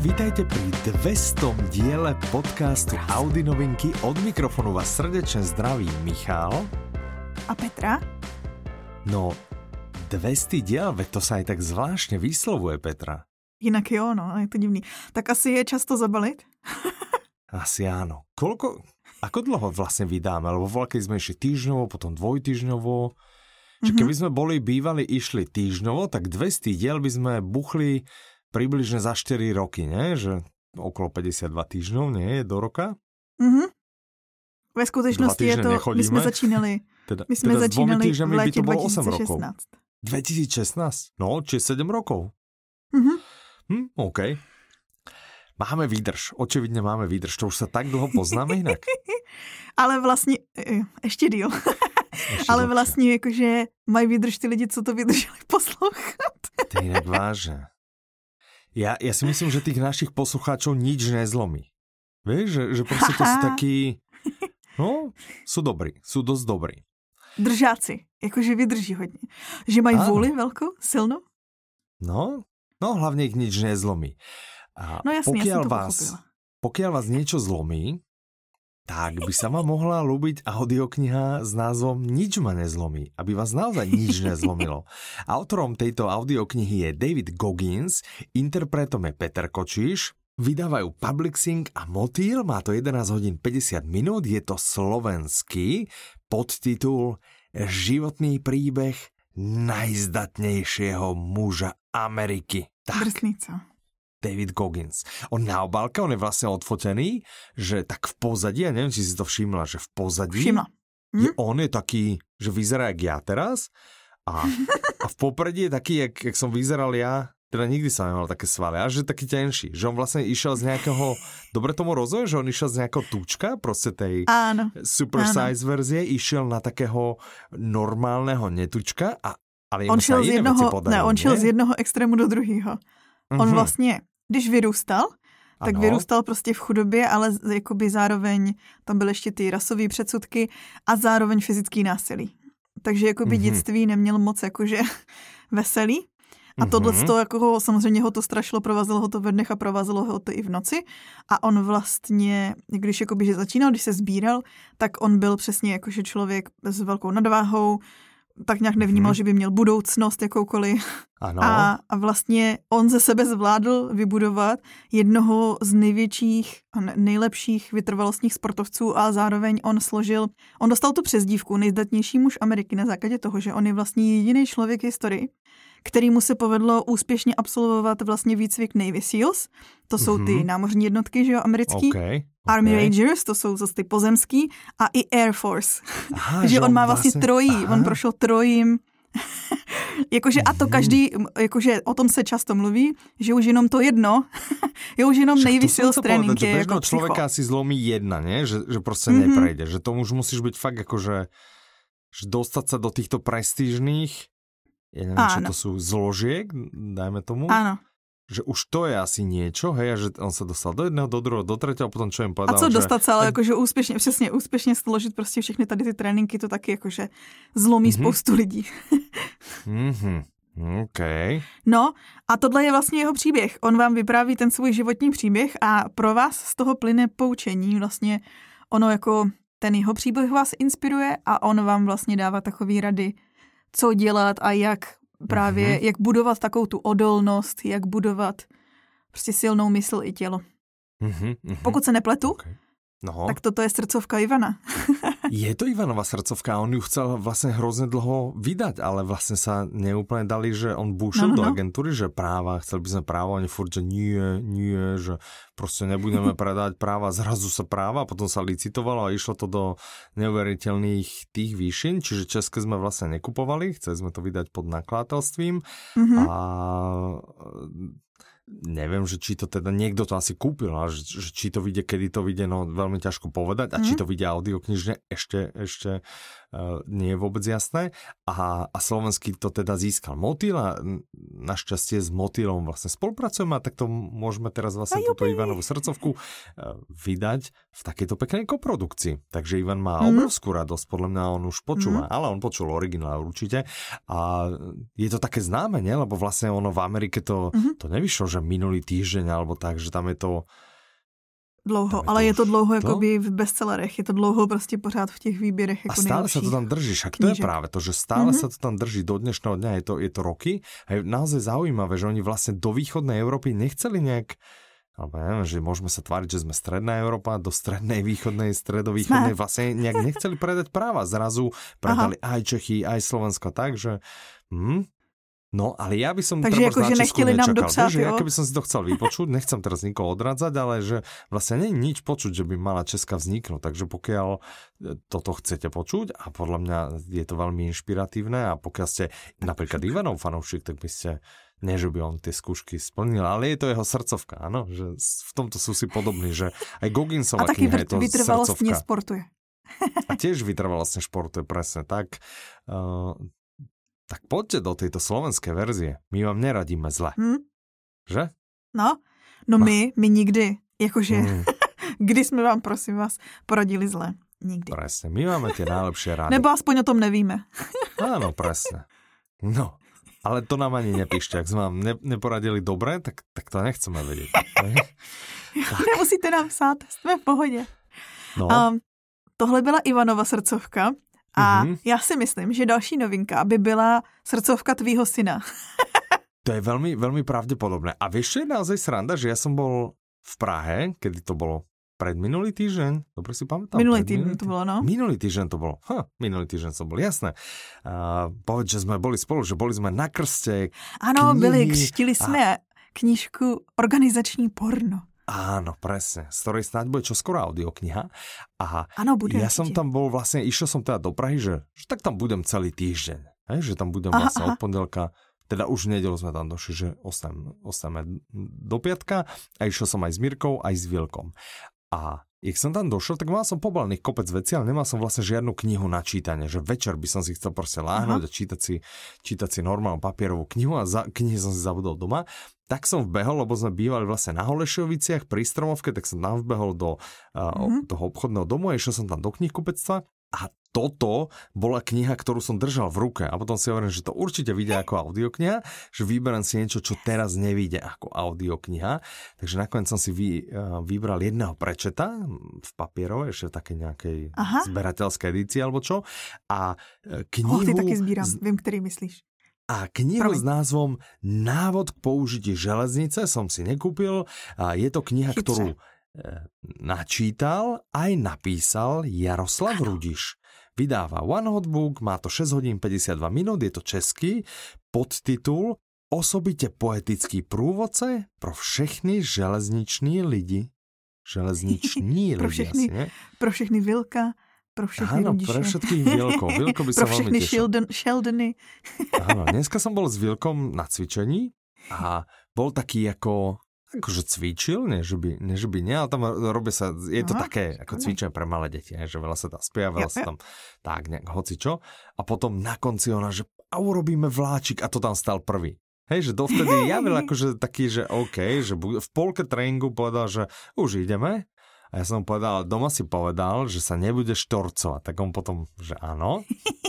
vítajte pri 200. diele podcastu Audi novinky. Od mikrofonu vás srdečne zdraví Michal. A Petra? No, 200 diel, veď to sa aj tak zvláštne vyslovuje, Petra. Jinak jo, no, je to divný. Tak asi je často zabalit? asi áno. Koľko, ako dlho vlastne vydáme? Lebo voľa, keď sme išli týždňovo, potom dvojtýždňovo. Že keby sme boli bývali, išli týždňovo, tak 200 diel by sme buchli približne za 4 roky, ne? Že okolo 52 týždňov, nie je do roka? Mhm. Ve skutečnosti je to, nechodíme. my jsme začínali, teda, my jsme teda začínali v létě 2016. 2016? No, či 7 rokov. Mhm. Hm, OK. Máme výdrž, očividně máme výdrž, to už se tak dlouho poznáme jinak. Ale vlastně, eh, ještě díl. Ještě Ale vlastně jakože mají výdrž ty lidi, co to vydrželi poslouchat. To je jinak vážně. Ja, ja si myslím, že tých našich poslucháčov nič nezlomí. Vieš, že, že prostě to sú takí, no, sú dobrí, sú dosť dobrí. Držáci, jakože vydrží hodně. Že mají vůli velkou, silnou? No, no hlavně ich nič nezlomí. A no jasně, pokiaľ vás, pokiaľ vás niečo zlomí, tak by sa mohla ľúbiť audiokniha s názvom Nič ma nezlomí, aby vás naozaj nič nezlomilo. Autorom tejto audioknihy je David Goggins, interpretom je Peter Kočíš, vydávajú Publixing a Motýl, má to 11 hodín 50 minút, je to slovenský podtitul Životný príbeh najzdatnejšieho muža Ameriky. Tak. Drsnica. David Goggins. On na obálke, on je vlastne odfotený, že tak v pozadí, ja neviem, či si to všimla, že v pozadí Všimla. Hm? Je, on je taký, že vyzerá jak ja teraz a, a v popredí je taký, jak, jak som vyzeral ja, teda nikdy som nemal také svaly, a že taký tenší, že on vlastne išiel z nejakého, dobre tomu rozumiem, že on išiel z nejakého tučka, proste tej áno, super áno. size verzie, išiel na takého normálneho netučka a ale on šel z jednoho, ne, on šel z jednoho extrému do druhého. On mm-hmm. vlastně když vyrůstal, tak ano. vyrůstal prostě v chudobě, ale jakoby zároveň tam byly ještě ty rasové předsudky a zároveň fyzický násilí. Takže jakoby mm-hmm. dětství neměl moc jakože veselý. A mm-hmm. tohle to jako ho, samozřejmě ho to strašilo, provazilo ho to ve dnech a provazilo ho to i v noci. A on vlastně, když jakoby, že začínal, když se sbíral, tak on byl přesně jakože člověk s velkou nadváhou, tak nějak nevnímal, hmm. že by měl budoucnost jakoukoliv. Ano. A, a vlastně on ze sebe zvládl vybudovat jednoho z největších a nejlepších vytrvalostních sportovců a zároveň on složil, on dostal tu přezdívku nejzdatnější muž Ameriky na základě toho, že on je vlastně jediný člověk v historii, který mu se povedlo úspěšně absolvovat vlastně výcvik Navy SEALs. To jsou mm-hmm. ty mhm. námořní jednotky, že jo, americký. Okay. Army Rangers, to jsou zase ty pozemský, a i Air Force. Aha, že on má vlastně, vlastně trojí, aha. on prošel trojím. jakože a to mhm. každý, jakože o tom se často mluví, že už jenom to jedno, je už jenom nejvysil trénink. Že jako člověka si zlomí jedna, ne? Že, že prostě mm-hmm. neprejde, že tomu už musíš být fakt jakože že dostat se do těchto prestížných, já nevím, čo to jsou zložiek, dajme tomu. Ano že už to je asi niečo, hej, a že on sa dostal do jedného, do druhého, do tretieho, a potom čo jim povedal, A co že... dostat se, ale jakože úspěšně, přesně, úspěšně složit prostě všechny tady ty tréninky, to taky jakože zlomí mm-hmm. spoustu lidí. mm-hmm. OK. No a tohle je vlastně jeho příběh. On vám vypráví ten svůj životní příběh a pro vás z toho plyne poučení. Vlastně ono jako ten jeho příběh vás inspiruje a on vám vlastně dává takové rady, co dělat a jak právě, mm-hmm. jak budovat takovou tu odolnost, jak budovat prostě silnou mysl i tělo. Mm-hmm. Pokud se nepletu, okay. no. tak toto je srdcovka Ivana. je to Ivanova srdcovka, on ju chcel vlastně hrozně dlho vydať, ale vlastně sa neúplně dali, že on búšil no, no, do agentúry, že práva, chceli by sme práva, oni furt, že nie, nie, že prostě nebudeme predať práva, zrazu sa práva, potom sa licitovalo a išlo to do neuveriteľných tých výšin, čiže České sme vlastne nekupovali, chceli sme to vydať pod nakladatelstvím. Mm-hmm. a neviem, že či to teda niekto to asi kúpil, ale že, že či to vyjde, kedy to vyjde, no veľmi ťažko povedať a mm. či mhm. to vyjde audioknižne ešte, ešte nie je vôbec jasné. A, a slovenský to teda získal Motýl a našťastie s Motýlom vlastne spolupracujeme a tak to môžeme teraz vlastne túto Ivanovú srdcovku vydať v takejto peknej koprodukcii. Takže Ivan má mm. obrovskú radosť, podľa mňa on už počúva, mm. ale on počul originál určite. A je to také známe, nie? Lebo vlastne ono v Amerike to, mm. to nevyšlo, že minulý týždeň alebo tak, že tam je to Dlouho, ale je to dlouho jako by v bestsellerech, je to dlouho prostě pořád v těch výběrech jako A stále sa to tam drží, však to je práve to, že stále mm-hmm. sa to tam drží do dnešného dňa, je to, je to roky a je naozaj zaujímavé, že oni vlastne do východnej Európy nechceli nejak alebo neviem, že môžeme sa tváriť, že sme stredná Európa, do strednej, východnej, stredovýchodnej vlastne nejak nechceli predať práva. Zrazu predali Aha. aj Čechy, aj Slovensko tak, že hm, No, ale ja by som Takže ako, že nechtěli nám dopsat, jo? Ja keby som si to chcel vypočuť, nechcem teraz nikoho odradzať, ale že vlastne nie je nič počuť, že by mala Česka vzniknúť. Takže pokiaľ e, toto chcete počuť a podľa mňa je to veľmi inšpiratívne a pokiaľ ste napríklad Ivanov fanoušik, tak by ste nie, že by on tie skúšky splnil, ale je to jeho srdcovka, áno, že v tomto sú si podobní, že aj Goginsová kniha je to srdcovka. nesportuje. A tiež vytrvalostne športuje, presne tak. Uh, tak poďte do tejto slovenské verzie. My vám neradíme zle. Hmm? Že? No, no, no. my, my nikdy. Jakože, hmm. kdy jsme vám, prosím vás, poradili zle? Nikdy. Presne, my máme tie najlepšie rady. Nebo aspoň o tom nevíme. Áno, presne. No, ale to nám ani nepíšte. Ak sme vám ne, neporadili dobre, tak, tak to nechceme vedieť. Nemusíte nám psát, jsme v pohodě. No. Um, tohle byla Ivanova srdcovka a mm-hmm. já si myslím, že další novinka by byla srdcovka tvýho syna. to je veľmi, veľmi pravdepodobné. A čo je naozaj sranda, že ja som bol v Prahe, kedy to bolo pred minulý týždeň, dobre si pamätám. Minulý týždeň to bolo, no. Minulý týždeň to bolo. Ha, minulý týždeň som bol, jasné. Uh, povedz, že sme boli spolu, že boli sme na krste. Áno, byli, křtili a... knižku Organizační porno. Áno, presne. Z ktorej snáď bude čoskoro audiokniha. A ano, bude ja som tam bol vlastne, išiel som teda do Prahy, že, že tak tam budem celý týždeň. Hej, že tam budem aha, vlastne aha. od pondelka, teda už v nedelu sme tam došli, že ostaneme do piatka a išiel som aj s Mirkou, aj s Vilkom. A jak som tam došel, tak mal som pobalených kopec veci, ale nemal som vlastne žiadnu knihu na čítanie, že večer by som si chcel proste láhnuť Aha. a čítať si, čítať si normálnu papierovú knihu a za, knihy som si zabudol doma. Tak som vbehol, lebo sme bývali vlastne na Holešoviciach pri Stromovke, tak som tam vbehol do uh, mm-hmm. toho obchodného domu a išiel som tam do knihkupectva a toto bola kniha, ktorú som držal v ruke a potom si hovorím, že to určite vyjde ako audiokniha, že vyberám si niečo, čo teraz nevíde ako audiokniha. Takže nakoniec som si vy, uh, vybral jedného prečeta v papierovej, ešte v takej nejakej Aha. zberateľskej edícii alebo čo. A knihu... Oh, ty taky sbíram, viem, ktorý myslíš. A knihu Promiň. s názvom Návod k použití železnice som si nekúpil. A je to kniha, Chytře. ktorú načítal aj napísal Jaroslav ano. Rudiš. Vydáva One Hot Book, má to 6 hodín 52 minút, je to český, podtitul Osobitě poetický průvodce pro všechny železniční lidi. Železniční pro lidi všechny, asi, ne? Pro všechny Vilka, pro všechny Áno, Rudiše. pre všetkých Vilkov. Vilko by sa Pro všechny Sheldon, Sheldony. Áno, dneska som bol s Vilkom na cvičení a bol taký ako akože cvičil, nie že by, nie, že by nie, ale tam robia sa, je to Aha, také ako cvičenie pre malé deti, že veľa sa tam spieva, veľa sa tam tak nejak hocičo. A potom na konci ona, že a urobíme vláčik a to tam stal prvý. Hej, že dovtedy ja byl akože taký, že OK, že v polke tréningu povedal, že už ideme a ja som mu povedal, doma si povedal, že sa nebude štorcovať. Tak on potom, že áno,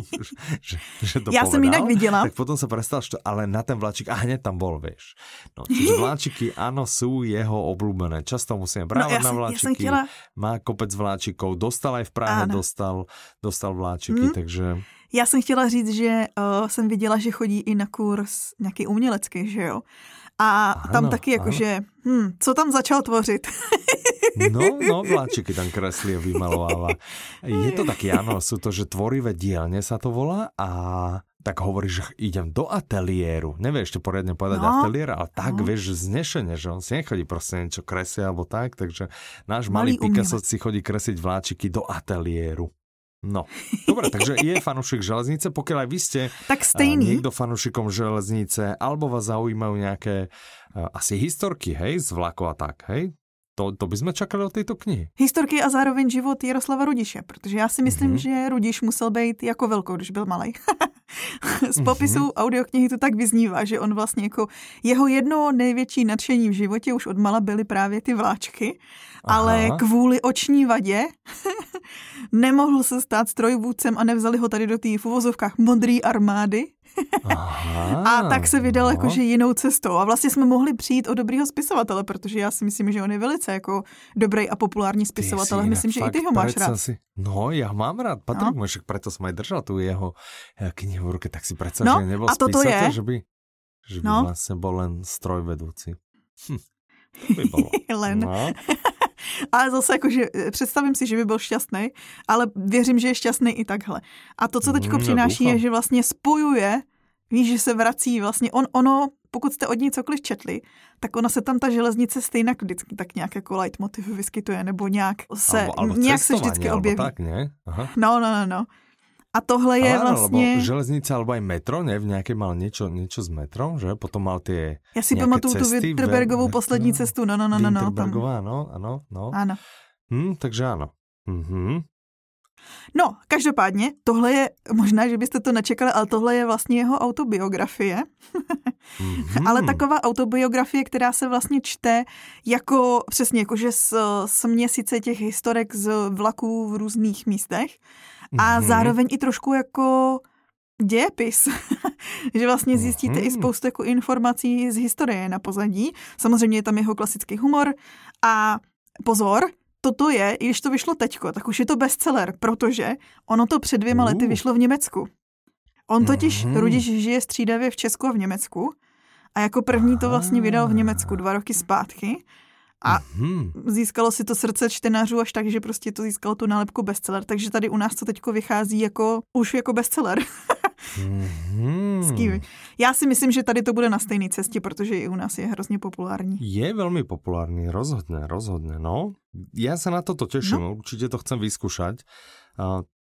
že, že to Ja povedal. som inak videla. Tak potom sa prestal, što, ale na ten vláčik, a hneď tam bol, vieš. No, čiže vláčiky, áno, sú jeho obľúbené. Často musíme brávať no, ja na vláčiky. Ja. Má kopec vláčikov, dostal aj v Prahe, dostal, dostal vláčiky, hmm. takže... Já jsem chtěla říct, že uh, jsem viděla, že chodí i na kurz nějaký umělecký, že jo. A ano, tam taky jakože, hm, co tam začal tvořit? No, no, vláčiky tam kreslí a vymalováva. Je to taky, áno, sú to, že tvorivé dielne sa to volá a tak hovorí, že idem do ateliéru. Nevie ešte poriadne povedať no. ateliér, ale tak, no. vieš, znešenie, že on si nechodí proste niečo kresliť alebo tak, takže náš malý, malý Picasso si chodí kresliť vláčiky do ateliéru. No, dobre, takže je fanúšik železnice, pokiaľ aj vy ste tak stejný. niekto fanúšikom železnice, alebo vás zaujímajú nejaké uh, asi historky, hej, z vlaku a tak, hej? To, to bychom čakali od této knihy. Historky a zároveň život Jaroslava Rudiše, protože já si myslím, mm-hmm. že Rudiš musel být jako velkou, když byl malý. Z popisu mm-hmm. audioknihy to tak vyznívá, že on vlastně jako jeho jedno největší nadšení v životě už od mala byly právě ty vláčky, Aha. ale kvůli oční vadě nemohl se stát strojvůdcem a nevzali ho tady do té v uvozovkách modré armády, Aha, a tak se vydal no. jakože jinou cestou. A vlastně jsme mohli přijít o dobrýho spisovatele, protože já si myslím, že on je velice jako dobrý a populární spisovatel. Myslím, že i ty ho máš rád. Si, no, já mám rád. Patrik, no. však preto jsem aj držel tu jeho eh, knihu v ruke, tak si predstav, no, že nebyl a toto spisatel, je. že by, že by no. vlastně byl len strojvedoucí. Hm. By bylo. len. No. Ale zase jakože eh, představím si, že by byl šťastný, ale věřím, že je šťastný i takhle. A to, co teďko mm, přináší, je, že vlastně spojuje, víš, že se vrací vlastně, on, ono, pokud jste od ní cokoliv četli, tak ona se tam ta železnice stejně vždycky tak nějak jako leitmotiv vyskytuje, nebo nějak se, albo, albo nějak se vždycky objeví. tak, ne? Aha. No, no, no, no. A tohle je Ale vlastně... Lebo železnice alebo aj metro, ne? V nějaké mal něco, něco s metrom, že? Potom mal ty Já si pamatuju tu Winterbergovou poslední cestu, no, no, no, no. no Winterbergová, no, ano, no. Ano. Hm, takže ano. Mhm. No, každopádně, tohle je, možná, že byste to nečekali, ale tohle je vlastně jeho autobiografie. mm-hmm. ale taková autobiografie, která se vlastně čte jako, přesně jakože z, z měsíce těch historek z vlaků v různých místech a mm-hmm. zároveň i trošku jako dějepis, že vlastně zjistíte mm-hmm. i spoustu jako informací z historie na pozadí. Samozřejmě je tam jeho klasický humor a pozor, toto je, i když to vyšlo teďko, tak už je to bestseller, protože ono to před dvěma lety vyšlo v Německu. On totiž, mm-hmm. Rudiš, žije střídavě v Česku a v Německu a jako první to vlastně vydal v Německu dva roky zpátky a mm-hmm. získalo si to srdce čtenářů až tak, že prostě to získalo tu nálepku bestseller, takže tady u nás to teďko vychází jako, už jako bestseller. mm-hmm. Já si myslím, že tady to bude na stejné cestě, protože i u nás je hrozně populární. Je velmi populární, rozhodně, rozhodně, no. Já se na toto těším, no. určitě to chcem vyskúšať.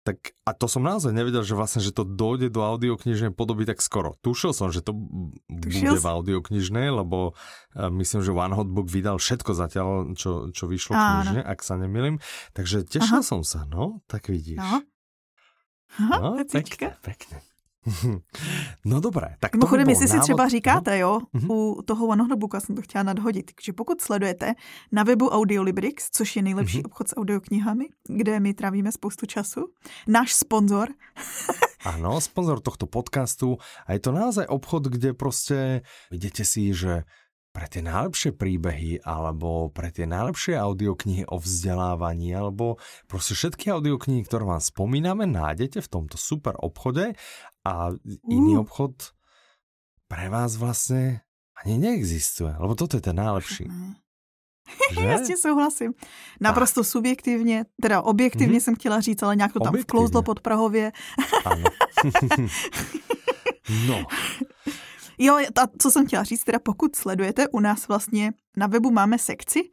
Tak a to som naozaj nevedel, že vlastne, že to dojde do audioknižnej podoby tak skoro. Tušil som, že to Tušil bude v audioknižnej, lebo uh, myslím, že One Hot Book vydal všetko zatiaľ, čo, čo vyšlo knižne, ak sa nemýlim. Takže tešil Aha. som sa, no, tak vidíš. No. Aha, no, pekne, pekne. No dobré, tak Mimochodem, jestli si třeba říkáte, jo, uh-huh. u toho OneHotbooka jsem to chtěla nadhodit, takže pokud sledujete na webu Audiolibrix, což je nejlepší uh-huh. obchod s audioknihami, kde my trávíme spoustu času, náš sponzor. Ano, sponzor tohto podcastu a je to naozaj obchod, kde prostě vidíte si, že pre tie najlepšie príbehy alebo pre tie najlepšie audioknihy o vzdelávaní alebo prostě všetky audioknihy, ktoré vám spomíname, nájdete v tomto super obchode a iný uh. obchod pre vás vlastně ani neexistuje, lebo toto je ten najlepší. Že? Já s tím souhlasím. Naprosto subjektivně, teda objektivně mm-hmm. jsem chtěla říct, ale nějak to tam vklouzlo pod Prahově. Ano. no. Jo, a co jsem chtěla říct, teda pokud sledujete, u nás vlastně na webu máme sekci,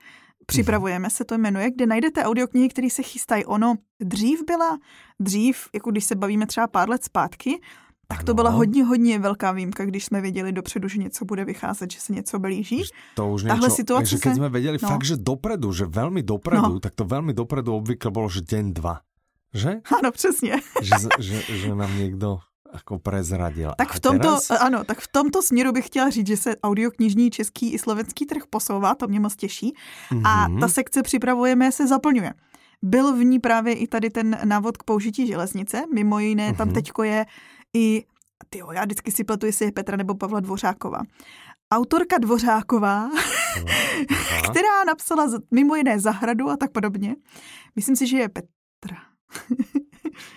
Připravujeme se to jmenuje, kde najdete audioknihy, které se chystají. Ono dřív byla, dřív, jako když se bavíme třeba pár let zpátky, tak to byla hodně, hodně velká výjimka, když jsme věděli dopředu, že něco bude vycházet, že se něco blíží. To už Tahle situace že keď se... jsme věděli no. fakt, že dopredu, že velmi dopredu, no. tak to velmi dopredu obvykle bylo, že den, dva. Že? Ano, přesně. že, že, že nám někdo jako prezradil. Tak v tomto, teraz... ano, tak v tomto směru bych chtěla říct, že se audioknižní český i slovenský trh posouvá, to mě moc těší. Mm-hmm. A mhm. ta sekce připravujeme se zaplňuje. Byl v ní právě i tady ten návod k použití železnice, mimo jiné mm-hmm. tam mhm. teďko je i, tyjo, já vždycky si pletu, jestli je Petra nebo Pavla Dvořáková. Autorka Dvořáková, která napsala mimo jiné Zahradu a tak podobně. Myslím si, že je Petra.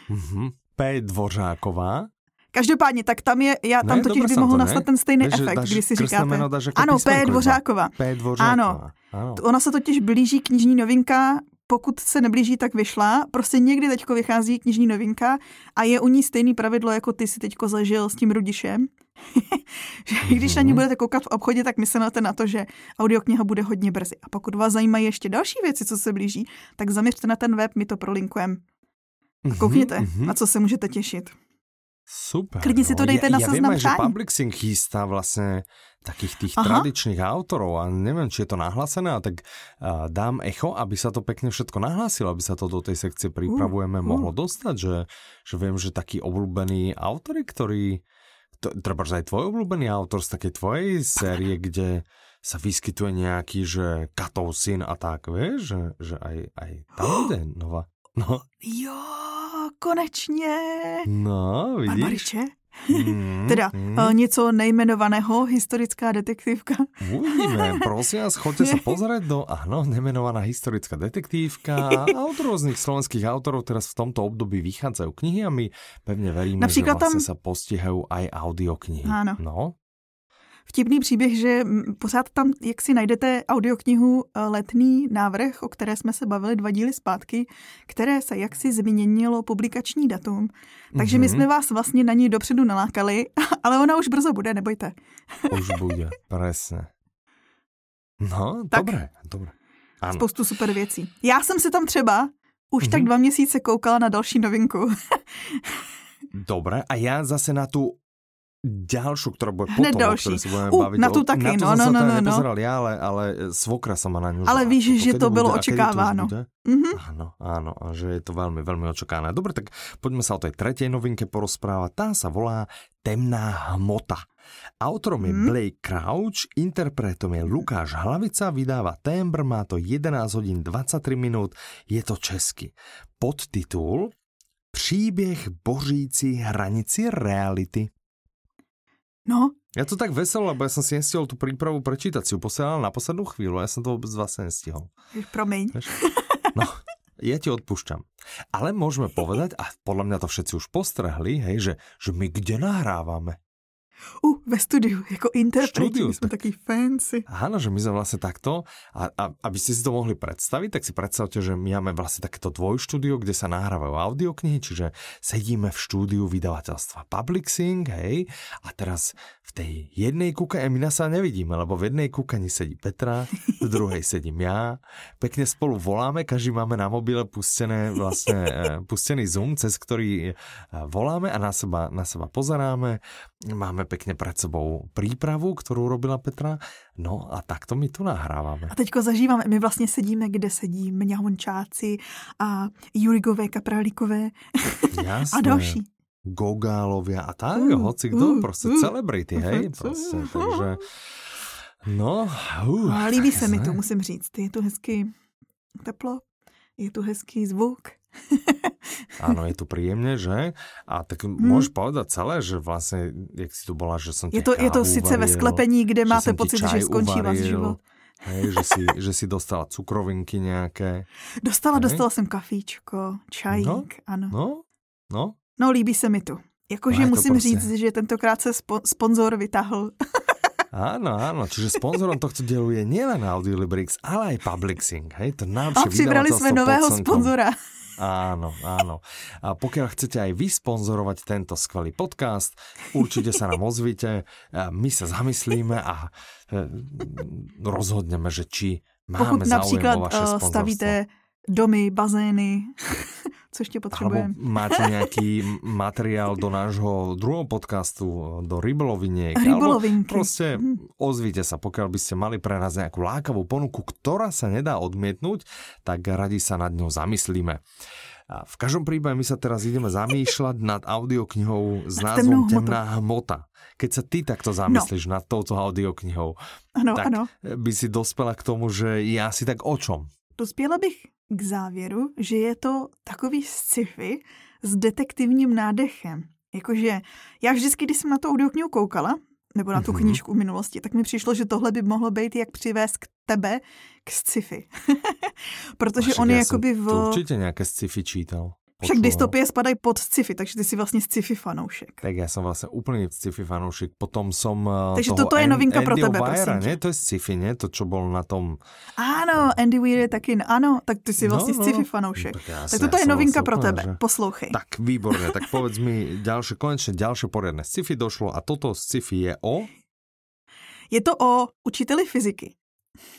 mm-hmm. P. Dvořáková. Každopádně, tak tam je, já tam ne, totiž by mohl nastat ten stejný Víš, efekt, když si říkáte. Jako ano, P. Dvořáková. P. Dvořáková. Ano. ano. Ona se totiž blíží knižní novinka, pokud se neblíží, tak vyšla. Prostě někdy teďko vychází knižní novinka a je u ní stejný pravidlo, jako ty si teďko zažil s tím Rudišem. že když na ní mhm. budete koukat v obchodě, tak myslete na to, že audiokniha bude hodně brzy. A pokud vás zajímají ještě další věci, co se blíží, tak zaměřte na ten web, my to prolinkujeme. A koukněte, mm-hmm. na co se můžete těšit. Super. Klidně si to dejte ja, na ja seznam viem že přání. Publixing chystá vlastne takých tých Aha. tradičných autorov a neviem, či je to nahlásené, a tak uh, dám echo, aby sa to pekne všetko nahlásilo, aby sa to do tej sekcie pripravujeme uh. mohlo dostať, že, že viem, že takí obľúbení autory, ktorí to, treba, že aj tvoj obľúbený autor z takej tvojej série, kde sa vyskytuje nejaký, že katov syn a tak, vieš, že, že aj, aj tam bude nová. No, Jo, konečně. no, Pan vidíš? Mariče? Mm, Teda mm. něco nejmenovaného, historická detektivka. Uvidíme, prosím vás, choďte sa pozrieť do, áno, nemenovaná historická detektívka a od rôznych slovenských autorov teraz v tomto období vychádzajú knihy a my pevne veríme, Například že vlastne tam- sa postihajú aj audioknihy. Áno. No, Vtipný příběh, že pořád tam, jak si najdete audioknihu eh, Letný návrh, o které jsme se bavili dva díly zpátky, které se jaksi změnilo publikační datum. Takže my Mhm. jsme vás vlastně na ní dopředu nalákali, ale ona už brzo bude, nebojte. už bude, presne. No, Tak. dobré, dobré. Áno. Spoustu super věcí. Já jsem si tam třeba už Mhm. tak dva měsíce koukala na další novinku. Dobre, a ja zase na tú ďalšiu, ktorá bude Hned potom, další. o budeme U, baviť. na o- taky, na to no, no, no, no, no. nepozeral ja, ale, ale svokra sa ma na ňu Ale víš, že to bylo očekáváno. bude? Mhm. Áno, áno, a že je to veľmi, veľmi očakávané. Dobre, tak poďme sa o tej tretej novinke porozprávať. Tá sa volá Temná hmota. Autorom je Mhm. Blake Crouch, interpretom je Lukáš Hlavica, vydáva Tembr, má to 11 hodín 23 minút, je to česky. Podtitul Příběh bořící hranici reality. No, Ja to tak veselo, lebo ja som si nestihol tú prípravu prečítať, si ju posielal na poslednú chvíľu, ja som to vôbec vlastne nestihol. promiň. No, ja ti odpúšťam. Ale môžeme povedať, a podľa mňa to všetci už postrehli, hej, že, že my kde nahrávame? U, ve studiu, jako interpreti, my jsme tak- taky fancy. Áno, že my sme vlastne takto, a, a aby ste si to mohli predstaviť, tak si predstavte, že my máme vlastne takéto dvojštúdio, kde sa nahrávajú audioknihy, čiže sedíme v štúdiu vydavateľstva Publixing, hej, a teraz v tej jednej kúkani, my nás sa nevidíme, lebo v jednej kúkani sedí Petra, v druhej sedím ja, pekne spolu voláme, každý máme na mobile pustené vlastne, eh, pustený Zoom, cez ktorý eh, voláme a na seba, na seba pozeráme, máme pekne pred sebou prípravu, ktorú robila Petra, no a takto my tu nahrávame. A teďko zažíváme, my vlastně sedíme, kde sedí Mňahončáci a Jurigové, Kaprálíkové Jasné. a další. Gogálovia a tak, Uh, hoci kto, uh, proste uh. celebrity, hej, proste, takže... No, uh, A líbí tak se mi to, musím říct. Je tu hezky teplo, je tu hezký zvuk. Áno, je tu príjemne, že? A tak Hmm. môžeš povedať celé, že vlastne, jak si tu bola, že som Je to, je to sice ve varil, sklepení, kde máte pocit, že skončí váš uvaril, život. Hej, že si, že si dostala cukrovinky nejaké. Dostala, Hej. dostala jsem kafíčko, čajík, ano. No, no, No, líbí se mi tu. Jakože No, to musím prostě- říct, že tentokrát se spo- sponzor vytáhl. Áno, áno, čiže sponzorom tohto dielu je nielen Audiolibrix, ale aj Publixing, hej, to A přibrali jsme nového sponzora. Áno, áno. A pokiaľ chcete aj vy sponzorovať tento skvelý podcast, určite sa nám ozvite, my sa zamyslíme a e, rozhodneme, že či máme Pokud záujem například o vaše uh, sponzorstvo. stavíte domy, bazény, co ještě Alebo potřebujeme. máte nejaký m- materiál do nášho druhého podcastu, do ryboloviniek. Rybolovinky. Alebo proste Mm. ozvite sa, pokiaľ by ste mali pre nás nejakú lákavú ponuku, ktorá sa nedá odmietnúť, tak radi sa nad ňou zamyslíme. A v každom prípade my sa teraz ideme zamýšľať nad audioknihou s názvom Temná hmota. Keď sa ty takto zamyslíš no. nad touto audioknihou, Ano, tak ano. by si dospela k tomu, že je asi tak o čom? Dospěla bych k závěru, že je to takový sci-fi s detektivním nádechem. Jakože já vždycky, když jsem na tu audioknihu koukala, nebo na tu Mhm. knížku v minulosti, tak mi přišlo, že tohle by mohlo být jak přivést k tebe k sci-fi. Protože Však on je jakoby v... tu určite nejaké sci-fi čítal. Však dystopie spadají pod sci-fi, takže ty jsi vlastně sci-fi fanoušek. Tak ja som vlastne úplný sci-fi fanúšik. Potom som uh, Takže toto je An- novinka pro Andyho tebe, Weira, prosím nie? To je sci-fi, nie? To, čo bol na tom... Ano, Andy Weir je taky, ano, tak ty jsi No, vlastně no. sci-fi fanoušek. Tak Tak toto je novinka vlastne pro tebe, že- poslouchej. Tak, výborne. Tak povedz mi ďalšie, konečne ďalšie poriadne sci-fi došlo a toto sci-fi je o... Je to o učiteli fyziky,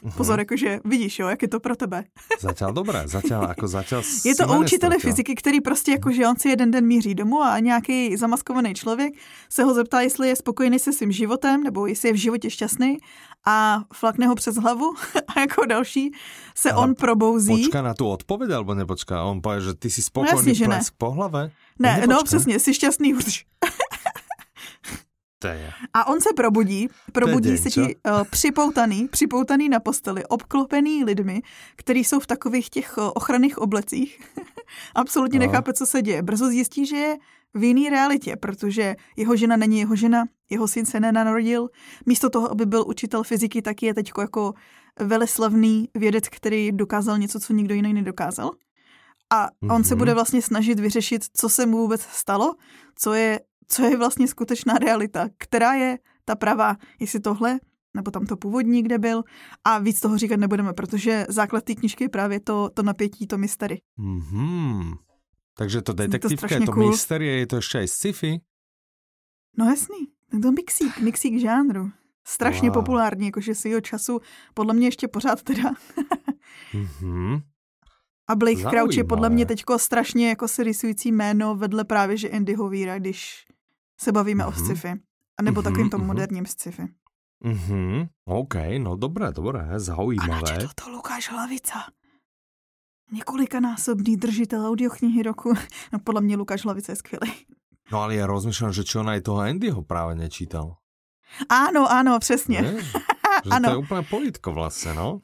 Uh-huh. Pozor, jakože vidíš, jo, jak je to pro tebe. Zatiaľ dobré, zatiaľ, jako zatiaľ Je to o učiteli fyziky, který prostě jakože on si jeden den míří domů a nějaký zamaskovaný člověk se ho zeptá, jestli je spokojený se svým životem, nebo jestli je v životě šťastný a flakne ho přes hlavu a jako další se Ale on probouzí. Počká na tu odpověď, alebo nepočká? On povie, že ty si spokojný no, jasně, plesk po hlave? Ne, no přesně, jsi šťastný už. A on se probudí, probudí se ti uh, připoutaný, připoutaný na posteli, obklopený lidmi, kteří jsou v takových těch uh, ochranných oblecích. Absolutně no. nechápe, co se děje. Brzo zjistí, že je v jiné realitě, protože jeho žena není jeho žena, jeho syn se nenarodil. Místo toho, aby byl učitel fyziky, tak je teď jako veleslavný vědec, který dokázal něco, co nikdo jiný nedokázal. A on mm-hmm. se mhm. bude vlastně snažit vyřešit, co se mu vůbec stalo, co je co je vlastně skutečná realita, která je ta pravá, jestli tohle, nebo tam to původní, kde byl. A víc toho říkat nebudeme, protože základ té knižky je právě to, to napětí, to mystery. Mm-hmm. Takže to detektivka, to je to cool. mystery, je to ještě i sci-fi? No jasný, to mixík, mixík žánru. Strašně wow. populární, jakože si jeho času, podle mě ještě pořád teda. mm-hmm. A Blake Zaujímavé. Crouch je podle mě teďko strašně jako se rysující jméno vedle právě, že Andy Hovíra, když se bavíme mm-hmm. o mhm. sci-fi. A nebo mm-hmm, takovým tom mm-hmm. moderním sci-fi. Mhm, OK, no dobré, dobré, zaujímavé. A načetl to Lukáš Hlavica. Několikanásobný držitel audioknihy roku. No podle mě Lukáš Hlavica je skvělý. No ale já rozmýšlám, že čo on aj toho Andyho právě nečítal. Áno, áno, přesně. Ne? Že ano. to je úplně politko vlastně, no.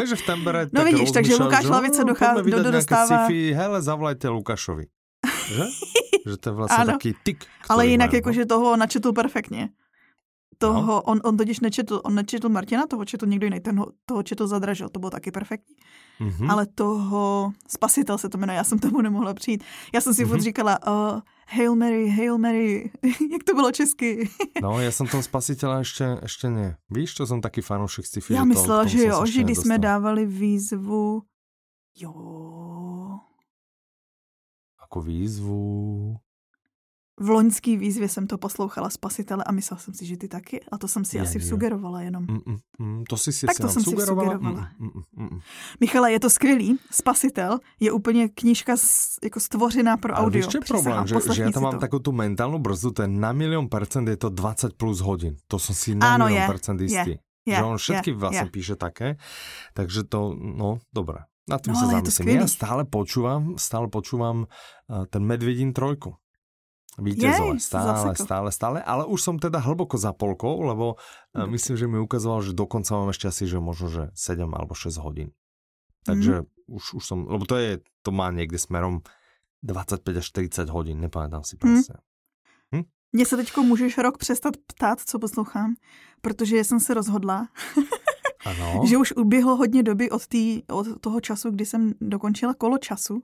Víš, že v Tembere No vidíš, takže Lukáš Hlavice no, dochází do, dostává... Sci-fi, hele, zavolajte Lukášovi. Že? že to je vlastně ano. taký tik. Ale jinak no. jakože toho načetl perfektně. Toho, no. on, on totiž nečetl, on nečetl Martina, toho četl někdo jiný, ten ho, toho četl Zadražil, to bylo taky perfektní. Mm-hmm. Ale toho Spasitel se to jmenuje, já jsem tomu nemohla přijít. Já jsem si mm-hmm. říkala, uh, Hail Mary, Hail Mary, jak to bylo česky. no, já jsem toho Spasitela ještě, ještě ne. Víš, to jsem taky fanoušek sci Já myslela, že jo, že když jsme dávali výzvu, jo, jako výzvu? V loňský výzvě jsem to poslouchala Spasitele a myslela jsem si, že ty taky. A to jsem si je, asi je. sugerovala jenom. Mm, mm, mm, to si si tak to jsem sugerovala? si sugerovala. Mm, mm, mm, mm. Michale, je to skvělý. Spasitel je úplně knížka z, jako stvořená pro audio. Ale víš, problém? Že, že já tam mám takovou tu mentálnu brzdu, to je na milion percent je to 20 plus hodin. To jsem si na milion percent jistý. Je. Je, že on všetky je, vlastně je. píše také, takže to, no, dobré. Na tým no, sa zamyslím. Ja stále počúvam, stále počúvam uh, ten Medvedín trojku. Vítězové, stále, stále, stále, ale už som teda hlboko za polkou, lebo uh, myslím, že mi ukazoval, že dokonca mám ešte asi, že možno, že 7 alebo 6 hodín. Takže mm. už, už som, lebo to je, to má niekde smerom 25 až 40 hodin, nepamätám si presne. Mm. Hm? Mě se teďko můžeš rok přestat ptát, co poslouchám, protože jsem se rozhodla, ano. že už uběhlo hodně doby od, tý, od toho času, kdy jsem dokončila kolo času.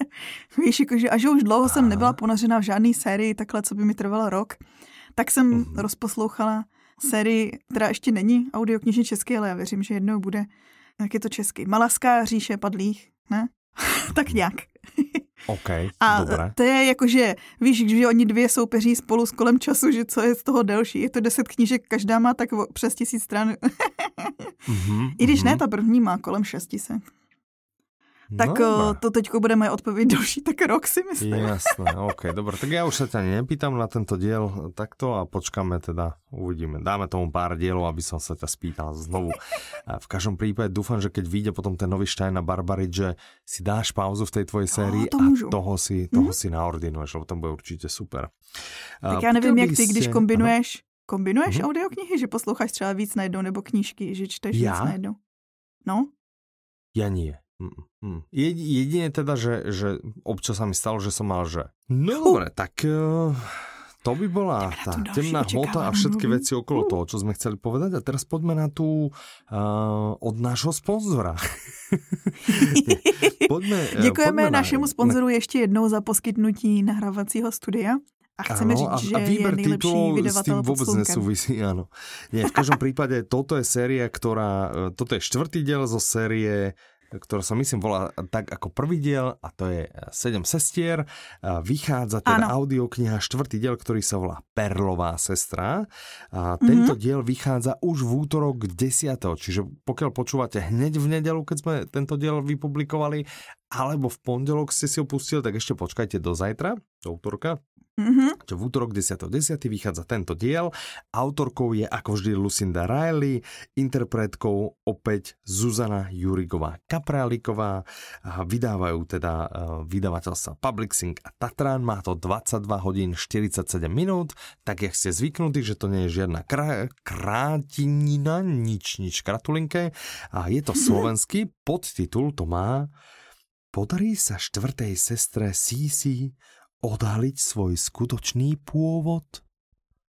Víš, jakože, a že už dlouho Aha. jsem nebyla ponořena v žádné sérii, takhle, co by mi trvalo rok, tak jsem uh-huh. rozposlouchala sérii, která ještě není audioknižně český, ale já věřím, že jednou bude. Jak je to český? Malaská říše padlých, ne? tak nějak. OK, a dobré. to je jako, že víš, že oni dvě soupeří spolu s kolem času, že co je z toho delší. Je to deset knížek, každá má tak přes tisíc stran. mm-hmm, I když mm-hmm. ne, ta první má kolem šestiset. Tak no, to teďko bude moje odpověď další, tak rok si myslím. Jasné, OK, dobré. Tak já už se tě nepýtam na tento diel takto a počkáme teda, uvidíme. Dáme tomu pár dielov, aby som sa ťa spýtal znovu. V každom prípade dúfam, že keď vyjde potom ten nový Stein na Barbaric, že si dáš pauzu v tej tvojej sérii to a toho si, toho mm-hmm. si naordinuješ, lebo tam bude určitě super. Tak já nevím, jak ty, když kombinuješ, ano? kombinuješ mm-hmm. audioknihy, že posloucháš třeba víc najednou, nebo knížky, že čteš já? víc najednou? No? Ja nie. Mm, Jedine teda, že, že občas sa mi stalo, že som mal, že no dobre, tak uh, to by bola tá temná hmota a všetky veci okolo toho, čo sme chceli povedať. A teraz poďme na tú uh, od nášho sponzora. poďme, uh, Děkujeme poďme našemu na, sponzoru na... ještě jednou za poskytnutí nahrávacího studia. A chceme ano, říct, že a výber je nejlepší vydavatel s tým vôbec nesúvisí, áno. Nie, v každom prípade toto je séria, ktorá, toto je štvrtý diel zo série ktorá sa myslím volá tak ako prvý diel a to je 7 sestier. Vychádza teda ano. audiokniha štvrtý diel, ktorý sa volá Perlová sestra. A tento mm-hmm. diel vychádza už v útorok 10. Čiže pokiaľ počúvate hneď v nedelu, keď sme tento diel vypublikovali, alebo v pondelok ste si ho pustili, tak ešte počkajte do zajtra, do útorka, Mm-hmm. Čo v útorok 10.10. 10. vychádza tento diel. Autorkou je ako vždy Lucinda Riley, interpretkou opäť Zuzana Jurigová Kapráliková. Vydávajú teda uh, vydavateľstva Public Sync a Tatran. Má to 22 hodín 47 minút, tak jak ste zvyknutí, že to nie je žiadna krá- krátinina, nič, nič kratulinké. A je to slovenský podtitul, to má Podarí sa štvrtej sestre Sisi odhaliť svoj skutočný původ?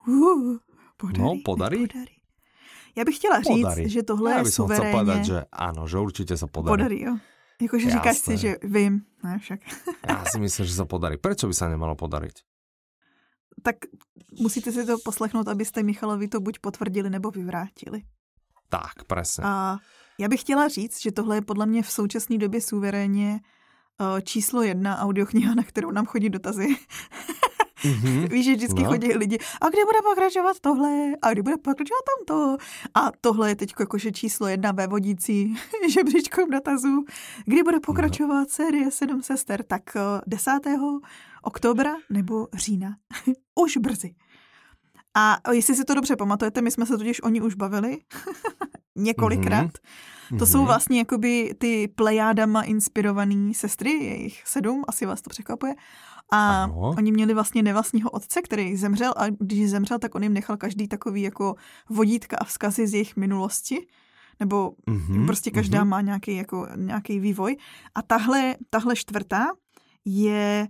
Uh, podarí, no, podarí? podarí. Já bych chtěla říct, podarí. že tohle Já je suverénně... povedať, že ano, že určitě se podarí. Podarí, jo. Jakože říkáš si, že vím, ne však. Já si myslím, že se podarí. Proč by se nemalo podarit? Tak musíte si to poslechnout, abyste Michalovi to buď potvrdili nebo vyvrátili. Tak, presne. A já bych chtěla říct, že tohle je podle mě v současné době suverénně číslo jedna audiokniha, na kterou nám chodí dotazy. Mm-hmm. Víš, že vždycky no. chodí lidi, a kdy bude pokračovat tohle, a kdy bude pokračovat tamto. A tohle je teď jakože číslo jedna ve vodící žebříčkom dotazů. Kdy bude pokračovat no. série Sedm sester, tak 10. Eh, oktobra nebo října. už brzy. A jestli si to dobře pamatujete, my jsme se totiž o ní už bavili několikrát. Mm-hmm. To jsou mhm. vlastně jakoby ty plejádama inspirovaný sestry, jejich sedm, asi vás to překvapuje. A ano. oni měli vlastně nevlastního otce, který zemřel a když zemřel, tak on jim nechal každý takový jako vodítka a vzkazy z jejich minulosti nebo mm-hmm, prostě každá mm-hmm. má nějaký, jako, nějaký vývoj. A tahle, tahle čtvrtá je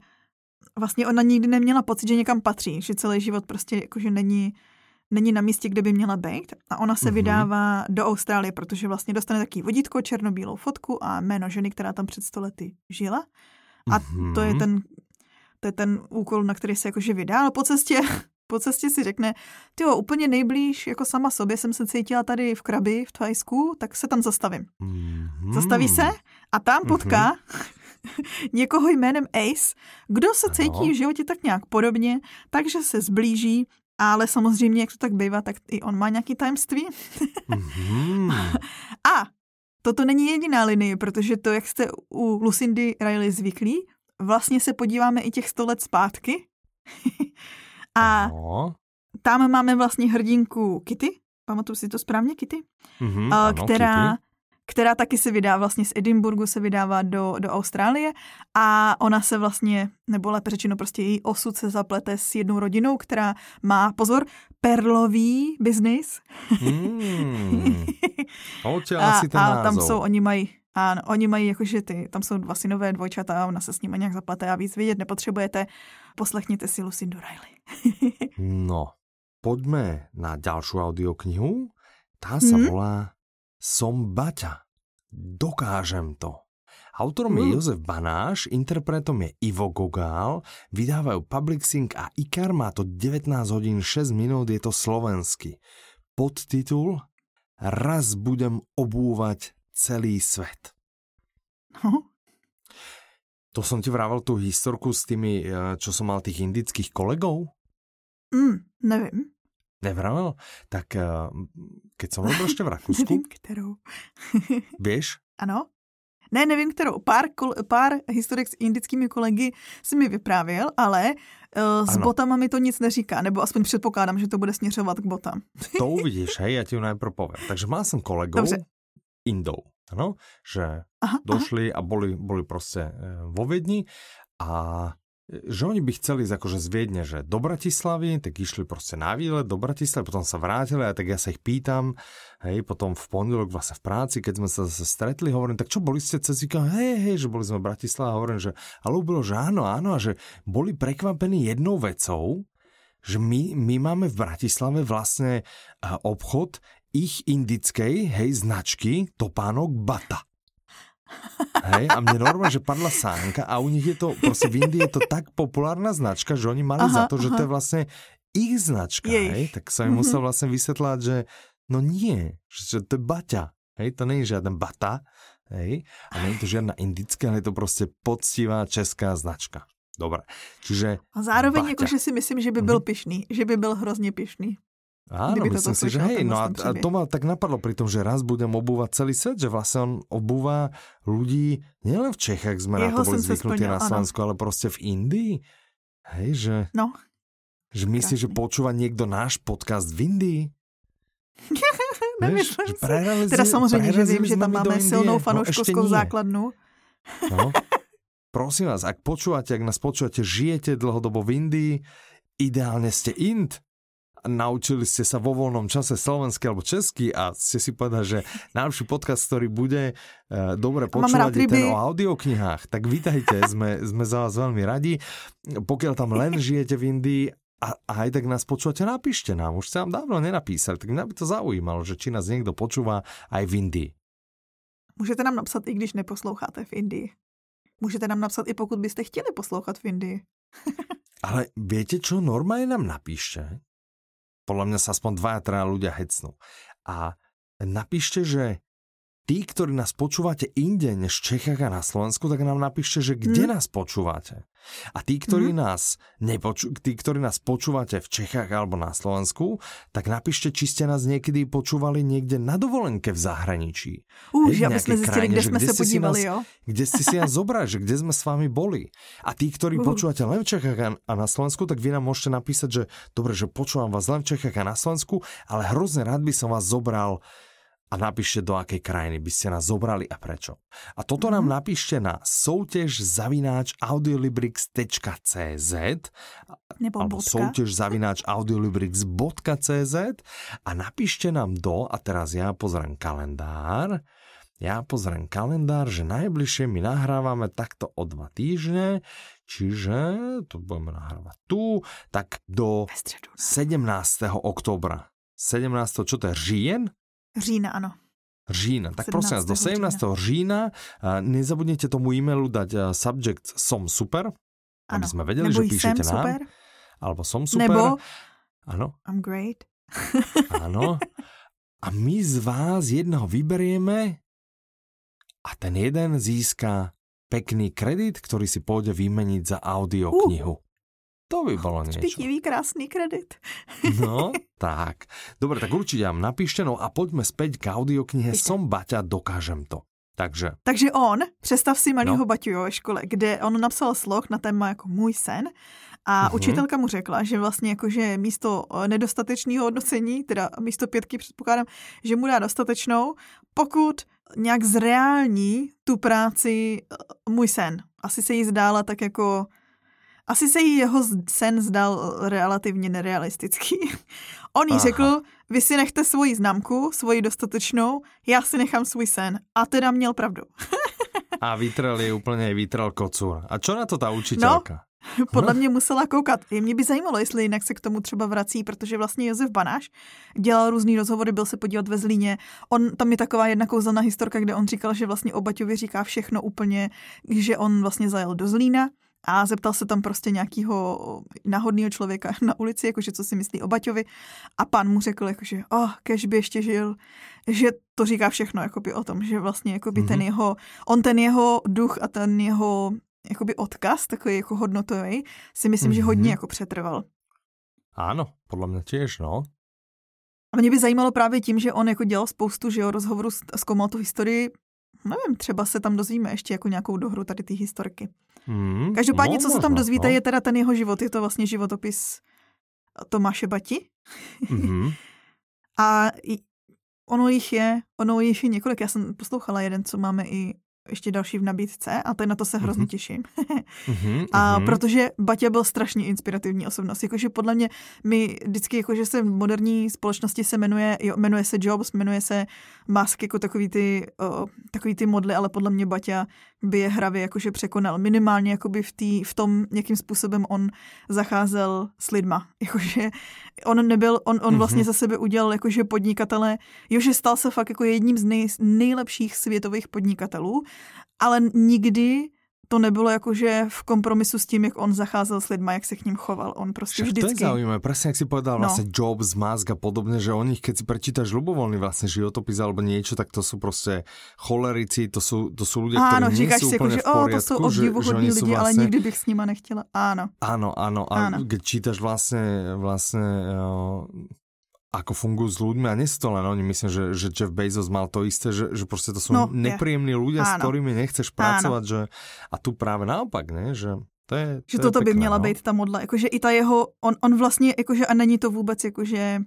vlastně ona nikdy neměla pocit, že někam patří, že celý život prostě jakože není, není na místě, kde by měla být a ona se mm-hmm. vydává do Austrálie, protože vlastně dostane taký vodítko, černobílou fotku a jméno ženy, která tam před stolety žila. A mm-hmm. to je ten to je ten úkol, na který se jakože vydá, ale po cestě, po cestě si řekne, ty úplně nejblíž jako sama sobě jsem se cítila tady v Krabi v Thajsku, tak se tam zastavím. Mm-hmm. Zastaví se a tam potká mm-hmm někoho jménem Ace, kdo se cítí v životě tak nějak podobně, takže se zblíží, ale samozřejmě, jak to tak bývá, tak i on má nějaký tajemství. mm-hmm. A toto není jediná linie, protože to, jak jste u Lucindy Riley zvyklí, vlastně se podíváme i těch sto let zpátky. A ano. tam máme vlastně hrdinku Kitty, pamatuju si to správně, Kitty, mm-hmm, ano, která Kitty která taky se vydá vlastně z Edinburgu, se vydává do, do Austrálie a ona se vlastně, nebo lépe řečeno prostě její osud se zaplete s jednou rodinou, která má, pozor, perlový biznis. Hmm. a, a tam jsou, oni mají a oni mají jakože ty, tam jsou dva synové dvojčata a ona se s nimi nějak zaplete a víc vidět nepotřebujete. Poslechněte si Lucindu Riley. no, pojďme na další audioknihu. Ta se hmm? volá Som Baťa. Dokážem to. Autorom je mm. Jozef Banáš, interpretom je Ivo Gogál, vydávajú Public Sync a IKAR má to 19 hodín 6 minút, je to slovensky. Podtitul Raz budem obúvať celý svet. No. To som ti vrával tú historku s tými, eh, čo som mal tých indických kolegov? Mm, nevím. Nevravel? Tak eh, keď som robil ešte v Rakúsku... nevím, kterou. Vieš? Ano. Ne, nevím kterou. Pár, pár historik s indickými kolegy si mi vyprávěl, ale uh, s ano. botama mi to nic neříká, nebo aspoň předpokládám, že to bude směřovat k botám. to uvidíš, hej, já ti najprv poviem. Takže mal som kolegov Dobře. Indou, ano, že aha, došli aha. a boli, boli prostě eh, vo Viedni a že oni by chceli ísť akože z Viedne, že do Bratislavy, tak išli prostě na výlet do Bratislavy, potom sa vrátili a tak ja sa ich pýtam, hej, potom v pondelok vlastne v práci, keď sme sa zase stretli, hovorím, tak čo, boli ste cez víkend? Hej, hej, že boli sme v Bratislave, hovorím, že ale bylo, že áno, áno, a že boli prekvapení jednou vecou, že my, my máme v Bratislave vlastne obchod ich indickej, hej, značky topánok Bata. Hej, a mne normálne, že padla sánka a u nich je to, proste v Indii je to tak populárna značka, že oni mali aha, za to, aha. že to je vlastne ich značka, Jej. hej, tak sa im musel vlastne vysvetľať, že no nie, že to je Baťa, hej, to je žiaden Bata, Hej? A je to žiadna indická, ale je to prostě poctivá česká značka. Dobre, čiže... A zároveň Baťa. jakože si myslím, že by byl mm-hmm. pišný, že by byl hrozně pišný. Áno, myslím si, že hej, no a, a to ma tak napadlo pri tom, že raz budem obúvať celý svet, že vlastne on obúva ľudí nielen v Čechách, sme Jeho na to boli zvyknutí na Slovensku, ale prostě v Indii. Hej, že... No. Že myslíš, že počúva niekto náš podcast v Indii? Nemyslím si. Teda samozřejmě, že vím, že tam máme silnou fanouškovskou no, základnu. No. Prosím vás, ak počúvate, ak nás počúvate, žijete dlhodobo v Indii, ideálne ste Ind, naučili ste sa vo voľnom čase slovensky alebo česky a ste si povedali, že najlepší podcast, ktorý bude uh, dobre počúvať je ten o audioknihách, tak vítajte, sme, sme za vás veľmi radi. Pokiaľ tam len žijete v Indii a, a aj tak nás počúvate, napíšte nám. Už ste nám dávno nenapísali, tak mňa by to zaujímalo, že či nás niekto počúva aj v Indii. Můžete nám napsat, i když neposloucháte v Indii. Můžete nám napsat, i pokud byste chtěli poslouchat v Indii. Ale viete čo, normálne nám napíšte, podľa mňa sa aspoň dvaja, traja ľudia hecnú. A napíšte, že tí, ktorí nás počúvate inde než v Čechách a na Slovensku, tak nám napíšte, že kde hmm. nás počúvate. A tí, ktorí, hmm. nás nepoču- tí, ktorí nás počúvate v Čechách alebo na Slovensku, tak napíšte, či ste nás niekedy počúvali niekde na dovolenke v zahraničí. Už, Hej, aby sme zistili, kde sme sa podívali, nás, jo? Kde ste si nás zobrali, že kde sme s vami boli. A tí, ktorí uh. počúvate len v Čechách a na Slovensku, tak vy nám môžete napísať, že dobre, že počúvam vás len v Čechách a na Slovensku, ale hrozne rád by som vás zobral a napíšte, do akej krajiny by ste nás zobrali a prečo. A toto nám mhm. napíšte na soutěž zavináč audiolibrix.cz nebo alebo soutěž zavináč audiolibrix.cz a napíšte nám do, a teraz ja pozriem kalendár, ja pozriem kalendár, že najbližšie my nahrávame takto o dva týždne, čiže to budeme nahrávať tu, tak do 17. oktobra. 17. čo to je, říjen? Října, ano. Října. Tak prosím vás, do 17. října, října nezabudnite tomu e-mailu dať subject som super, aby ano. sme vedeli, Nebo že píšete nám. Super. Alebo som super. Nebo ano. I'm great. ano. A my z vás jednoho vyberieme a ten jeden získá pekný kredit, ktorý si pôjde vymeniť za audioknihu. Uh. To by bolo niečo. Špitivý, krásný kredit. No, tak. Dobre, tak určite vám napíšte, no a poďme späť k audioknihe Píšte. Som Baťa, dokážem to. Takže. Takže on, představ si malého no. Baťu ve škole, kde on napsal sloh na téma jako můj sen a uh-huh. učitelka mu řekla, že vlastně jakože místo eh, nedostatečného hodnocení, teda místo pětky předpokládám, že mu dá dostatečnou, pokud nějak zreální tu práci eh, můj sen. Asi se jí zdála tak jako asi se jí jeho sen zdal relativně nerealistický. On jí Aha. řekl, vy si nechte svoji známku, svoji dostatečnou, já si nechám svůj sen. A teda měl pravdu. a vytrel je úplně vytrel kocur. A čo na to ta učitelka? No, podle mě musela koukat. Mě by zajímalo, jestli jinak se k tomu třeba vrací, protože vlastně Josef Banáš dělal různý rozhovory, byl se podívat ve Zlíně. On, tam je taková jedna kouzelná historka, kde on říkal, že vlastně o Baťovi říká všechno úplně, že on vlastně zajel do Zlína, a zeptal se tam prostě nějakého náhodného člověka na ulici, jakože co si myslí o Baťovi a pan mu řekl, jakože oh, kež by ještě žil, že to říká všechno jakoby o tom, že vlastně jakoby mm-hmm. ten mhm. jeho, on ten jeho duch a ten jeho jakoby odkaz, takový jako hodnotový, si myslím, mm-hmm. že hodně mhm. jako přetrval. Ano, podle mě těž, no. A mě by zajímalo právě tím, že on jako dělal spoustu že jo, rozhovorů, zkoumal tu historii nevím, třeba se tam dozvíme ještě jako nějakou dohru tady ty historky. Hmm, Každopádně, no, co se tam dozvíte, no. je teda ten jeho život. Je to vlastně životopis Tomáše Bati. Mm-hmm. a ono jich je, ono jich je několik. Já jsem poslouchala jeden, co máme i ještě další v nabídce a ten na to se hrozně mm-hmm. těším. mm-hmm, a protože Baťa byl strašně inspirativní osobnost. Jakože podle mě my vždycky, jakože se v moderní společnosti se jmenuje, jo, jmenuje se Jobs, jmenuje se Musk jako takový ty, o, takový ty modly, ale podle mě Baťa by je hravě jakože překonal. Minimálně jakoby v, tý, v tom, jakým způsobem on zacházel s lidma. Jakože on nebyl, on, on mm-hmm. vlastně za sebe udělal jakože podnikatele, jo, že stal se fakt jako jedním z nej, nejlepších světových podnikatelů, ale nikdy to nebylo jakože v kompromisu s tím, jak on zacházel s lidma, jak se k ním choval. On prostě Však vždycky... to je zaujímavé, presne jak si povedal, no. vlastne Jobs, Musk a podobne, že o nich, keď si prečítaš ľubovoľný vlastne životopis alebo niečo, tak to sú prostě cholerici, to sú, to sú ľudia, ktorí nie sú si úplne jako, v poriadku. to sú obdivuhodní lidi, vlastne... ale nikdy bych s nima nechtěla. Áno. Áno, áno. A áno. čítaš vlastne, vlastne uh, ako fungujú s ľuďmi a nie to len oni, myslím, že, že Jeff Bezos mal to isté, že, že proste to sú no, nepríjemní je. ľudia, Áno. s ktorými nechceš pracovať, že, a tu práve naopak, ne, že to je, to že toto je by pekné, měla no? být ta modla, jakože i ta jeho, on, on vlastně, jakože a není to vůbec jakože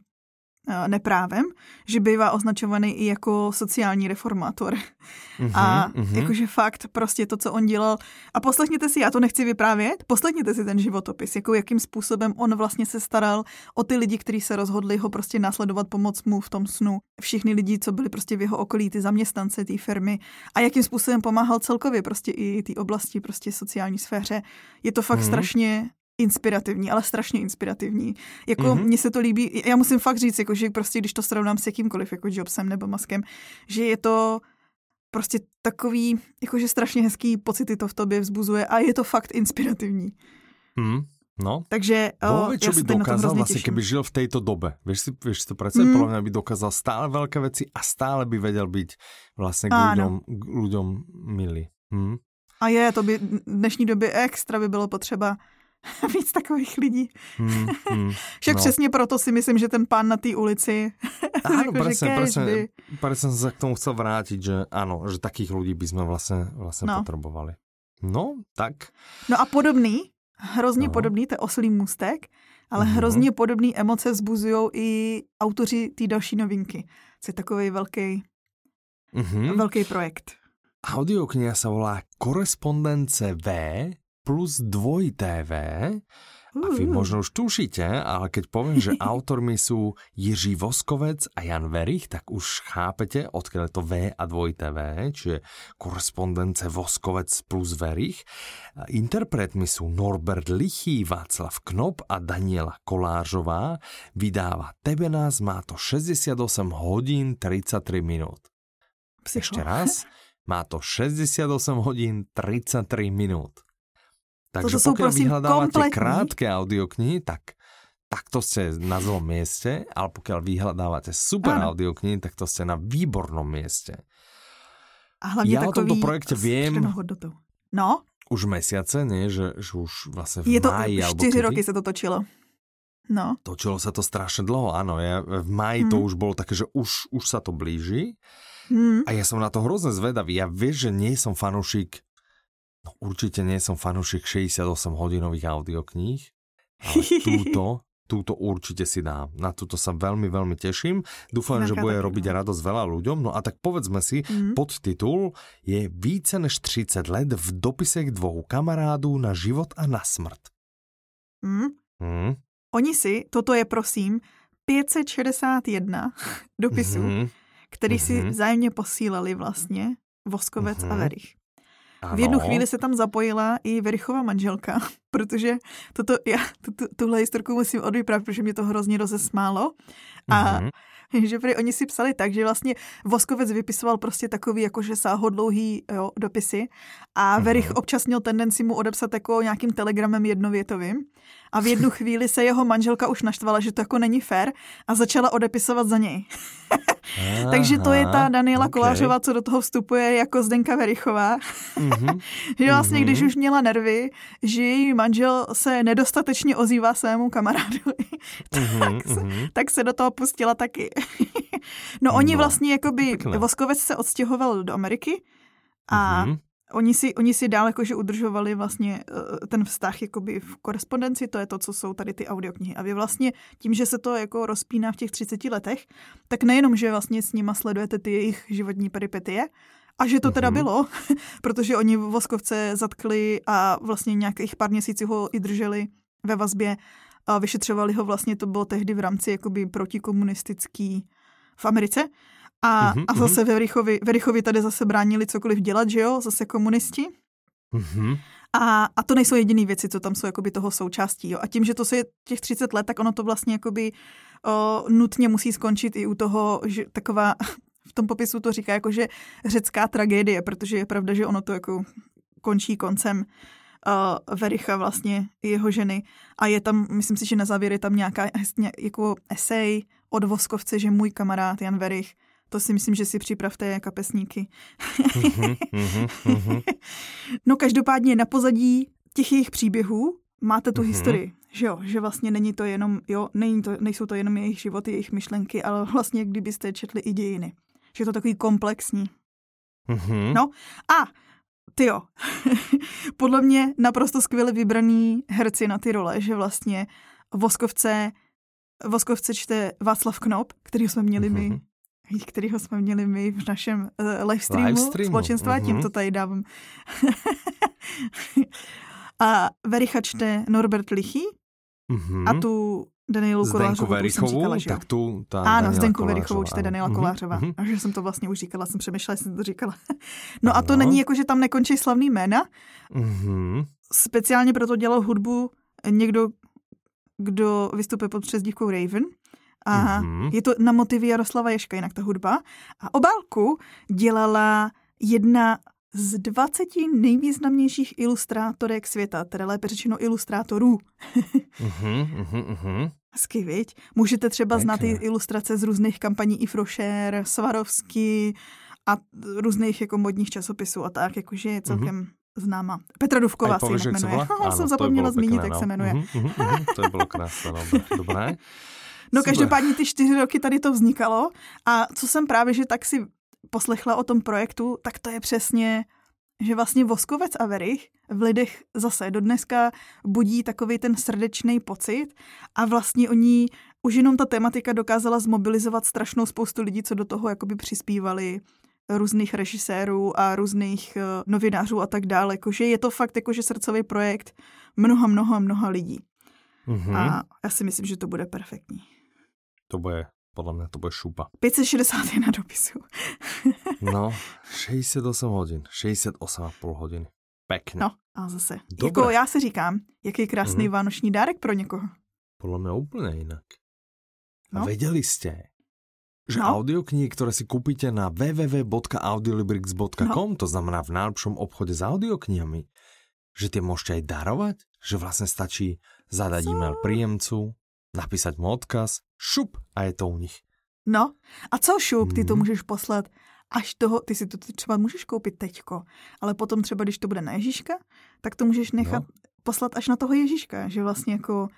neprávem, že bývá označovaný i jako sociální reformátor. Uh-huh, a uh-huh. jakože fakt prostě to, co on dělal. A poslechněte si, já to nechci vyprávět, poslechněte si ten životopis, jako jakým způsobem on vlastně se staral o ty lidi, kteří se rozhodli ho prostě následovat, pomoct mu v tom snu. Všichni lidi, co byli prostě v jeho okolí, ty zaměstnance té firmy a jakým způsobem pomáhal celkově prostě i té oblasti, prostě sociální sféře. Je to fakt uh-huh. strašně inspirativní, ale strašně inspirativní. Jako mm-hmm. mně se to líbí, já musím fakt říct, jako, že prostě když to srovnám s jakýmkoliv, jako Jobsem nebo Maskem, že je to prostě takový, jakože strašně hezký pocity to v tobě vzbuzuje a je to fakt inspirativní. Mm. No. Takže Vo, čo by dokázal vlastně, keby žil v této dobe. Víš si, víš si to predstaviť? Mm. Podľa by dokázal stále veľké veci a stále by vedel byť vlastně k ľuďom, k ľuďom milý. Mm. A je, to by v dnešní době extra by bylo potřeba víc takových lidí. Hmm, hmm, Však no. přesně proto si myslím, že ten pán na té ulici Áno, presne, presne, by... presne som sa k tomu chcel vrátiť, že áno, že takých ľudí by sme vlastne, vlastne no. potrebovali. No, tak. No a podobný, hrozně no. podobný, to je oslý můstek, ale mm-hmm. hrozně podobný emoce vzbuzují i autoři té další novinky. To je takový velký, mm-hmm. velký projekt. Audiokniha sa volá Korespondence V plus dvojité V. A vy možno už tušíte, ale keď poviem, že autormi sú Jiří Voskovec a Jan Verich, tak už chápete, odkiaľ je to V a dvojité V, čiže korespondence Voskovec plus Verich. Interpretmi sú Norbert Lichý, Václav Knop a Daniela Kolážová. Vydáva Tebe nás, má to 68 hodín 33 minút. Ešte raz, má to 68 hodín 33 minút. Takže to, to pokiaľ prosím, vyhľadávate kompletní. krátke audioknihy, tak takto ste na zlom mieste, ale pokiaľ vyhľadávate super ano. audioknihy, tak to ste na výbornom mieste. A hlavne ja o tomto projekte viem no? už mesiace, nie? Že, že už vlastne v Je to máji, 4 roky sa to točilo. No. Točilo sa to strašne dlho, áno. Ja, v máji hmm. to už bolo také, že už, už sa to blíži. Hmm. A ja som na to hrozne zvedavý. Ja vieš, že nie som fanúšik No určite nie som fanúšik 68 hodinových audiokníh, ale túto, túto určite si dám. Na túto sa veľmi, veľmi teším. Dúfam, že bude robiť no. radosť veľa ľuďom. No a tak povedzme si, mm. podtitul je více než 30 let v dopisech dvou kamarádů na život a na smrt. Mm. Mm. Oni si, toto je prosím 561 dopisů, mm-hmm. který mm-hmm. si mhm. vzájemně posílali vlastně Voskovec mm-hmm. a mhm. Verich. Ano. V jednu chvíli se tam zapojila i Verichova manželka, protože toto, já tuto, tuhle historku musím odvyprávět, protože mě to hrozně rozesmálo. A mm-hmm. že prý oni si psali tak, že vlastně Voskovec vypisoval prostě takový jakože sáhodlouhý jo, dopisy a. Verich občas měl tendenci mu odepsat jako nějakým telegramem jednovětovým a v jednu chvíli se jeho manželka už naštvala, že to jako není fér a začala odepisovat za něj. Aha, Takže to je ta Daniela okay. Kolářová, co do toho vstupuje jako Zdenka Verichová. Mm-hmm. že vlastně, mm-hmm. když už měla nervy, že její manžel se nedostatečně ozývá svému kamarádovi, tak, mm-hmm. se, mhm. tak se do toho pustila taky. no oni no, vlastně jakoby, Voskovec se odstěhoval do Ameriky a mm-hmm oni si, oni si dál jakože udržovali vlastně uh, ten vztah jakoby v korespondenci, to je to, co jsou tady ty audioknihy. A vy vlastně tím, že se to jako rozpíná v těch 30 letech, tak nejenom, že vlastně s nima sledujete ty jejich životní peripetie, a že to teda mm-hmm. bylo, protože oni Voskovce zatkli a vlastně nějakých pár měsíců ho i drželi ve vazbě a vyšetřovali ho vlastně, to bylo tehdy v rámci jakoby protikomunistický v Americe a, mm-hmm, a zase ve Verichovi, Verichovi tady zase bránili cokoliv dělat, že jo, zase komunisti. Mm-hmm. A, a to nejsou jediné věci, co tam jsou jakoby toho součástí. Jo. A tím, že to je těch 30 let, tak ono to vlastně jakoby o, nutně musí skončit i u toho, že taková, v tom popisu to říká jako, že řecká tragédie, protože je pravda, že ono to jako končí koncem uh, Vericha vlastně, jeho ženy. A je tam, myslím si, že na závěr je tam nějaká jako esej od Voskovce, že můj kamarád Jan Verich to si myslím, že si připravte kapesníky. Mhm, mhm, mhm. no každopádně na pozadí těch jejich příběhů máte tu historii, že jo, že vlastně není to jenom, jo, není to, nejsou to jenom jejich životy, jejich myšlenky, ale vlastně kdybyste četli i dějiny. Že je to takový komplexní. No a ty jo, podle mě naprosto skvěle vybraný herci na ty role, že vlastně Voskovce, Voskovce čte Václav Knop, který jsme měli my kterýho jsme měli my v našem uh, live streamu, live streamu. společenstva, mm-hmm. tím to tady dávám. a Vericha čte Norbert Lichy mm-hmm. a tu Danielu Kolářovou, Verichovou, říkala, že tak tu ta Ano, Daniela Zdenku Verichovou čte Daniela mm-hmm. Kolářová. Mm-hmm. A že jsem to vlastně už říkala, jsem přemýšlela, jsem to říkala. no ano. a to není jako, že tam nekončí slavný jména. Mm-hmm. Speciálně proto dělal hudbu někdo, kdo vystupuje pod přezdívkou Raven. A mm-hmm. je to na motivy Jaroslava Ješka, jinak ta hudba. A obálku dělala jedna z 20 nejvýznamnějších ilustrátorek světa, teda lépe řečeno ilustrátorů. mm-hmm, mm-hmm. Hezky, viď? Můžete třeba Pěkně. znát ty ilustrace z různých kampaní i Frošer, Svarovsky a různých jako modních časopisů a tak, jakože je celkem mm-hmm známa. Petra Duvková se jinak jmenuje. Já jsem zapomněla zmínit, pěkné, jak no. se jmenuje. To bylo krásné, dobré. dobré. No každopádně ty čtyři roky tady to vznikalo a co jsem právě, že tak si poslechla o tom projektu, tak to je přesně, že vlastně Voskovec a Verich v lidech zase do dneska budí takový ten srdečný pocit a vlastně oni už jenom ta tematika dokázala zmobilizovat strašnou spoustu lidí, co do toho jakoby přispívali různých režisérů a různých uh, novinářů a tak dále. Jakože je to fakt jakože srdcový projekt mnoha, mnoha, mnoha lidí. Mm-hmm. A já si myslím, že to bude perfektní. To bude, podle mě to bude šupa. 561 dopisů. no, 68 hodin, 68,5 hodiny. Pekne. No, a zase. Dobre. Jako já si říkám, jaký krásný mm-hmm. vánoční dárek pro někoho. Podle mě úplně jinak. No. A věděli jste, že no. audioknihy, které si koupíte na www.audiolibrix.com, no. to znamená v najlepšom obchode s audioknihami, že ty můžete aj darovať? Že vlastně stačí zadať Co? e-mail príjemcu, napísať mu odkaz, šup a je to u nich. No, a co šup, ty to mhm. můžeš poslat až toho, ty si to třeba můžeš koupit teďko, ale potom třeba, když to bude na Ježíška, tak to můžeš nechat no. poslat až na toho Ježíška, že vlastně jako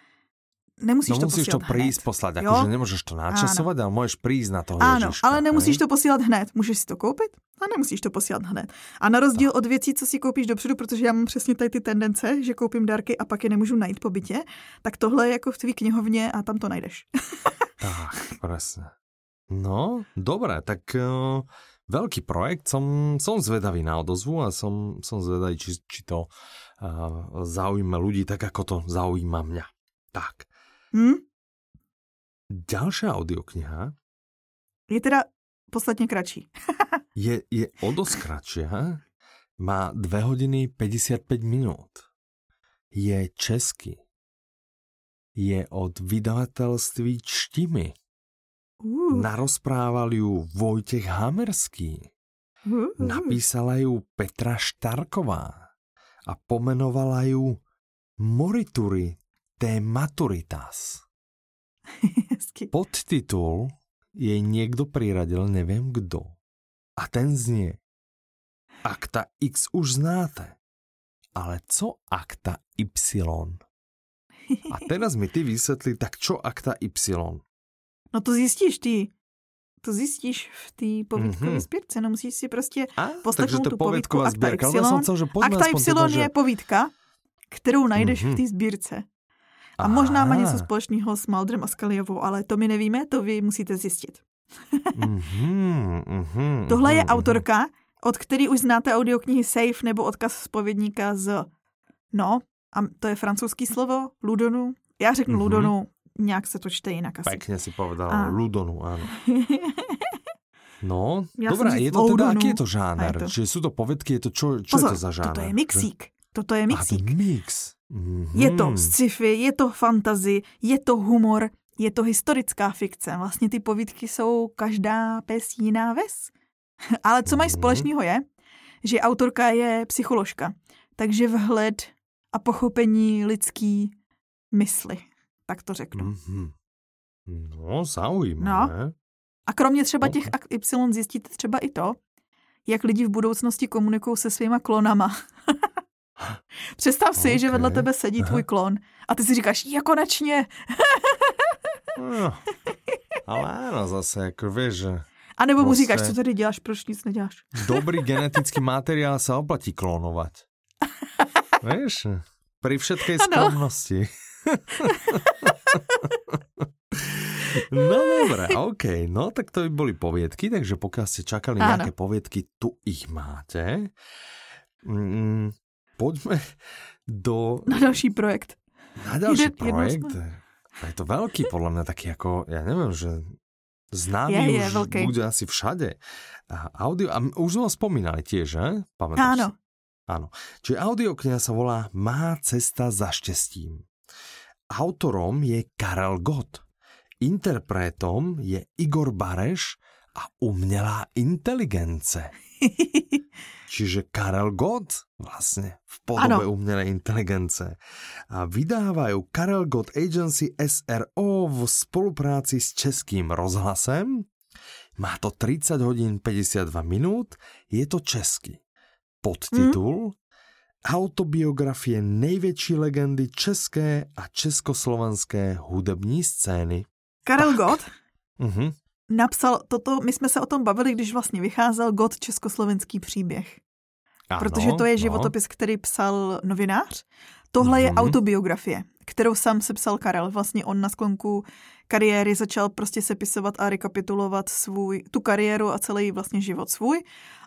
nemusíš no, to musíš to prísť hned. poslať, akože nemôžeš to načasovať, ale môžeš prísť na toho Ano, Ježiška, ale nemusíš hej? to posílat hned. Můžeš si to koupit a nemusíš to posílat hned. A na rozdíl od věcí, co si koupíš dopředu, protože já mám přesně tady ty tendence, že koupím dárky a pak je nemůžu najít po bytě, tak tohle je jako v tvý knihovně a tam to najdeš. tak, presne. No, dobré, tak uh, veľký projekt, som, som zvedavý na odozvu a som, som zvedavý, či, či to uh, zaujíma ľudí tak, ako to zaujíma mňa. Tak. Hm? Ďalšia audiokniha je teda podstatně kratší. je, je o dosť kratšia. Má 2 hodiny 55 minút. Je český. Je od vydavatelství Čtimy. Uh. Narozprával ju Vojtech Hamerský. Uh. Napísala ju Petra Štarková a pomenovala ju Morituri te maturitas. Podtitul jej niekto priradil, neviem kdo. A ten znie Akta X už znáte, ale co akta Y? A teraz mi ty vysvetli, tak čo akta Y? No to zjistíš ty. To zjistíš v té povídkové mm-hmm. sbírce, no musíš si prostě poslechnout tu povídku Akta Y. Som, akta Y teda, je že... povídka, kterou najdeš mm-hmm. v té sbírce. A možná má něco společného s Maldrem a Skaliovou, ale to my nevíme, to vy musíte zjistit. Mm-hmm, mm-hmm, Tohle je mm-hmm. autorka, od který už znáte audioknihy Safe nebo odkaz spovědníka z... No, a to je francouzský slovo, Ludonu. Já řeknu mm-hmm. Ludonu, nějak se to čte jinak asi. Pěkně si povedal, a... Ludonu, ano. No, dobré, je to teda, aký je to žáner? To... Že jsou to povědky, je to, čo, čo Pozor, je to za žáner? toto je mixík. Toto je mixík. A, mix. Mm-hmm. Je to sci-fi, je to fantasy, je to humor, je to historická fikce. Vlastně ty povídky jsou každá pes jiná ves. Ale co mají mm-hmm. společného je, že autorka je psycholožka. Takže vhled a pochopení lidský mysli, tak to řeknu. Mm-hmm. No, zaujímavé. No. A kromě třeba těch Y zjistíte třeba i to, jak lidi v budoucnosti komunikují se svýma klonama. Představ si, okay. že vedle tebe sedí tvůj klon a ty si říkáš, je konečně. no, ale ano, zase, jako víš, že... A nebo mu říkáš, co tady děláš, proč nic neděláš? Dobrý genetický materiál se oplatí klonovat. víš, pri všetkej skromnosti. No dobré, OK. No tak to by boli poviedky, takže pokiaľ ste čakali Áno. nejaké poviedky, tu ich máte. Mm, poďme do... Na další projekt. Na další Jde, projekt. Je to veľký, podľa mňa taký ako, ja neviem, že známy je, je, už veľký. bude asi všade. A audio, a už sme ho spomínali tiež, že? Pamätáš Áno. Si? Áno. Čiže audiokniha sa volá Má cesta za štěstím. Autorom je Karel Gott. Interpretom je Igor Bareš a umělá inteligence. Čiže Karel Gott vlastně v podobě ano. umělé inteligence. A vydávají Karel Gott Agency SRO v spolupráci s Českým rozhlasem. Má to 30 hodin 52 minut, je to český. Podtitul hmm? Autobiografie největší legendy české a československé hudební scény. Karel Gott uh-huh. Napsal toto, my jsme se o tom bavili, když vlastně vycházel Gott československý příběh. Ano, Protože to je no. životopis, no. který psal novinář. Tohle uh-huh. je mhm. autobiografie, kterou sám sepsal Karel. Vlastně on na sklonku kariéry začal prostě sepisovat a rekapitulovat svůj, tu kariéru a celý vlastně život svůj.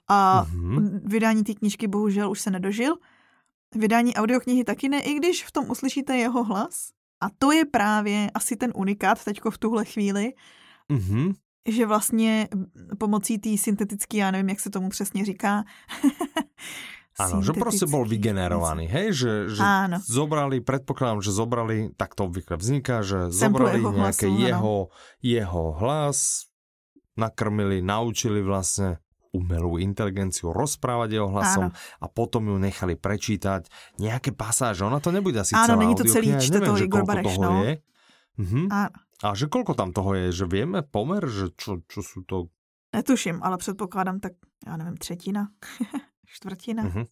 A uh-huh. vydání té knížky bohužel už se nedožil. Vydání audioknihy taky ne, i když v tom uslyšíte jeho hlas. A to je právě asi ten unikát teďko v tuhle chvíli, mm-hmm. Že vlastně pomocí té syntetické, já nevím, jak se tomu přesně říká, Áno, že prostě bol vygenerovaný, hej, že, že Áno. zobrali, predpokladám, že zobrali, tak to obvykle vzniká, že Sample zobrali jeho nejaké hlasu, jeho, jeho hlas, nakrmili, naučili vlastne umelú inteligenciu rozprávať jeho hlasom Áno. a potom ju nechali prečítať nejaké pasáže. Ona to nebude asi Áno, celá není to celý, čte že Igor Bareš, no. je. Mhm. Áno. A že koľko tam toho je? Že vieme pomer? Že čo, čo sú to... Netuším, ale předpokládám tak, já nevím, třetina, čtvrtina. Uh-huh.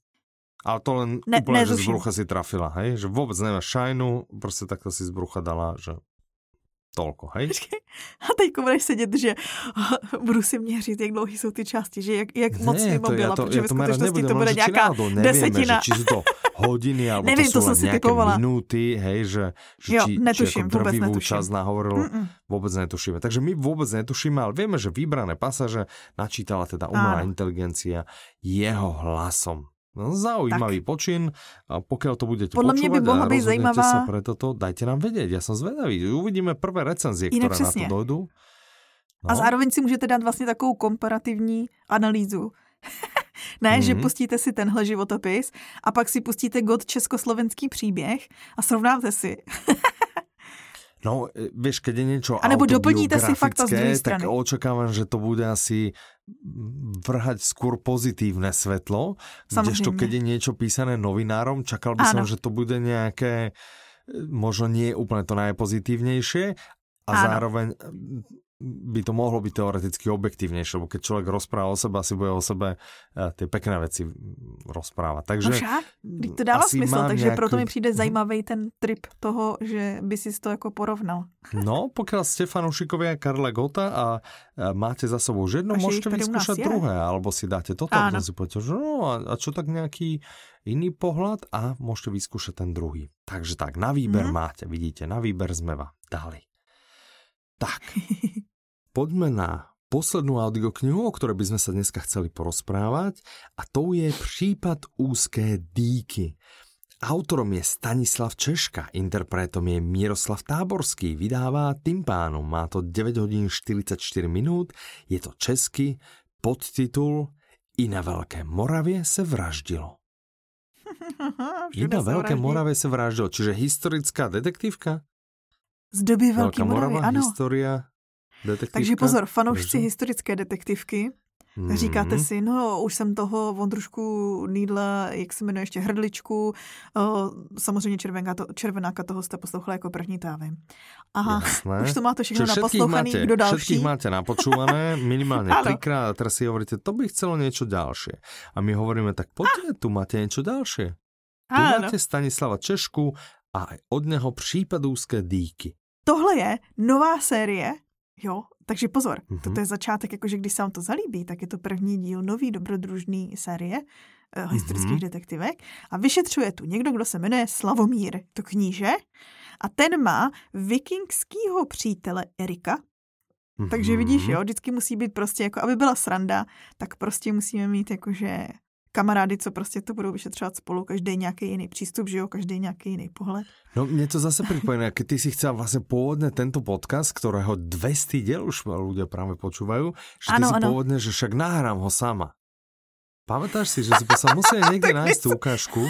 Ale to len ne, netuším. že z brucha si trafila, hej? Že vôbec nemáš šajnu, prostě takto si z brucha dala, že Tolko, hej? A teď budeš sedět, že budu si měřit, jak dlouhý jsou ty části, že jak, jak moc ne, mimo byla, protože ve skutečnosti to bude nějaká nevieme, desetina. Že, či jsou to hodiny, alebo Nevím, to jsou to nějaké typovala. minuty, hej, že, že jo, či, netuším, či vůbec netuším. čas nahovoril, Mm-mm. vůbec netušíme. Takže my vůbec netušíme, ale víme, že vybrané pasaže načítala teda umelá inteligencia jeho hlasom. No, zaujímavý tak. počin. A pokiaľ to budete Podľa počúvať mňa by mohla byť zaujímavá... sa pre toto, dajte nám vedieť. Ja som zvedavý. Uvidíme prvé recenzie, Jinak ktoré přesně. na to dojdú. No. A zároveň si můžete dát vlastně takovou komparativní analýzu. ne, mm-hmm. že mhm. pustíte si tenhle životopis a pak si pustíte God československý příběh a srovnáte si. No, vieš, keď je niečo A nebo doplníte si fakta z druhej strany. Tak očakávam, že to bude asi vrhať skôr pozitívne svetlo. Kdežto keď je niečo písané novinárom, čakal by Áno. som, že to bude nejaké e, možno nie úplne to najpozitívnejšie a Áno. zároveň by to mohlo byť teoreticky objektívnejšie, lebo keď človek rozpráva o sebe, asi bude o sebe uh, tie pekné veci rozprávať. Takže no však, to dává smysl, takže nejakú... proto mi přijde mhm. zajímavý ten trip toho, že by si to jako porovnal. No, pokiaľ ste fanúšikovia Karla Gota a máte za sebou už jedno, môžete vyskúšať druhé, alebo si dáte toto a si poviete, že no a, a čo tak nejaký iný pohľad a môžete vyskúšať ten druhý. Takže tak, na výber mm. máte, vidíte, na výber sme vám dali. Tak, poďme na poslednú audioknihu, o ktorej by sme sa dneska chceli porozprávať a to je Případ úzké dýky. Autorom je Stanislav Češka, interpretom je Miroslav Táborský, vydává Timpánum, má to 9 hodín 44 minút, je to česky, podtitul I na Veľké Moravě se vraždilo. I na Veľké Moravě se vraždilo, čiže historická detektívka? Z doby Velké Moravy, Morava, ano. Historia, Detektivka? Takže pozor, fanoušci historické detektivky, Mm. Říkáte si, no už jsem toho trošku nýdla, jak se jmenuje ještě hrdličku, o, samozřejmě červenka, to, červenáka toho jste poslouchali jako první, vím. Aha, Jasné. už to máte všechno naposlouchaný, máte, kdo další? Všetkých máte napočúvané minimálně trikrát a teraz si hovoríte, to by chcelo něco další. A my hovoríme, tak pojďte, tu máte něco další. Tu Áno. máte Stanislava Češku a od něho případůské díky. Tohle je nová série, jo, takže pozor, mm-hmm. toto je začátek, jakože když se vám to zalíbí, tak je to první díl nový dobrodružný série uh, historických mm-hmm. detektivek a vyšetřuje tu někdo, kdo se jmenuje Slavomír, to kníže, a ten má vikingského přítele Erika, Mm-hmm. Takže vidíš, jo, vždycky musí být prostě jako, aby byla sranda, tak prostě musíme mít jakože kamarády, co prostě to budou vyšetřovat spolu, každý nějaký jiný přístup, že jo, každý nějaký jiný pohled. No mě to zase připomíná, když ty si chcela vlastně původně tento podcast, kterého 200 děl už ľudia právě počúvají, že ty ano, si ano. původně, že však nahrám ho sama. Pamätáš si, že si musel někde nájsť tú ukážku,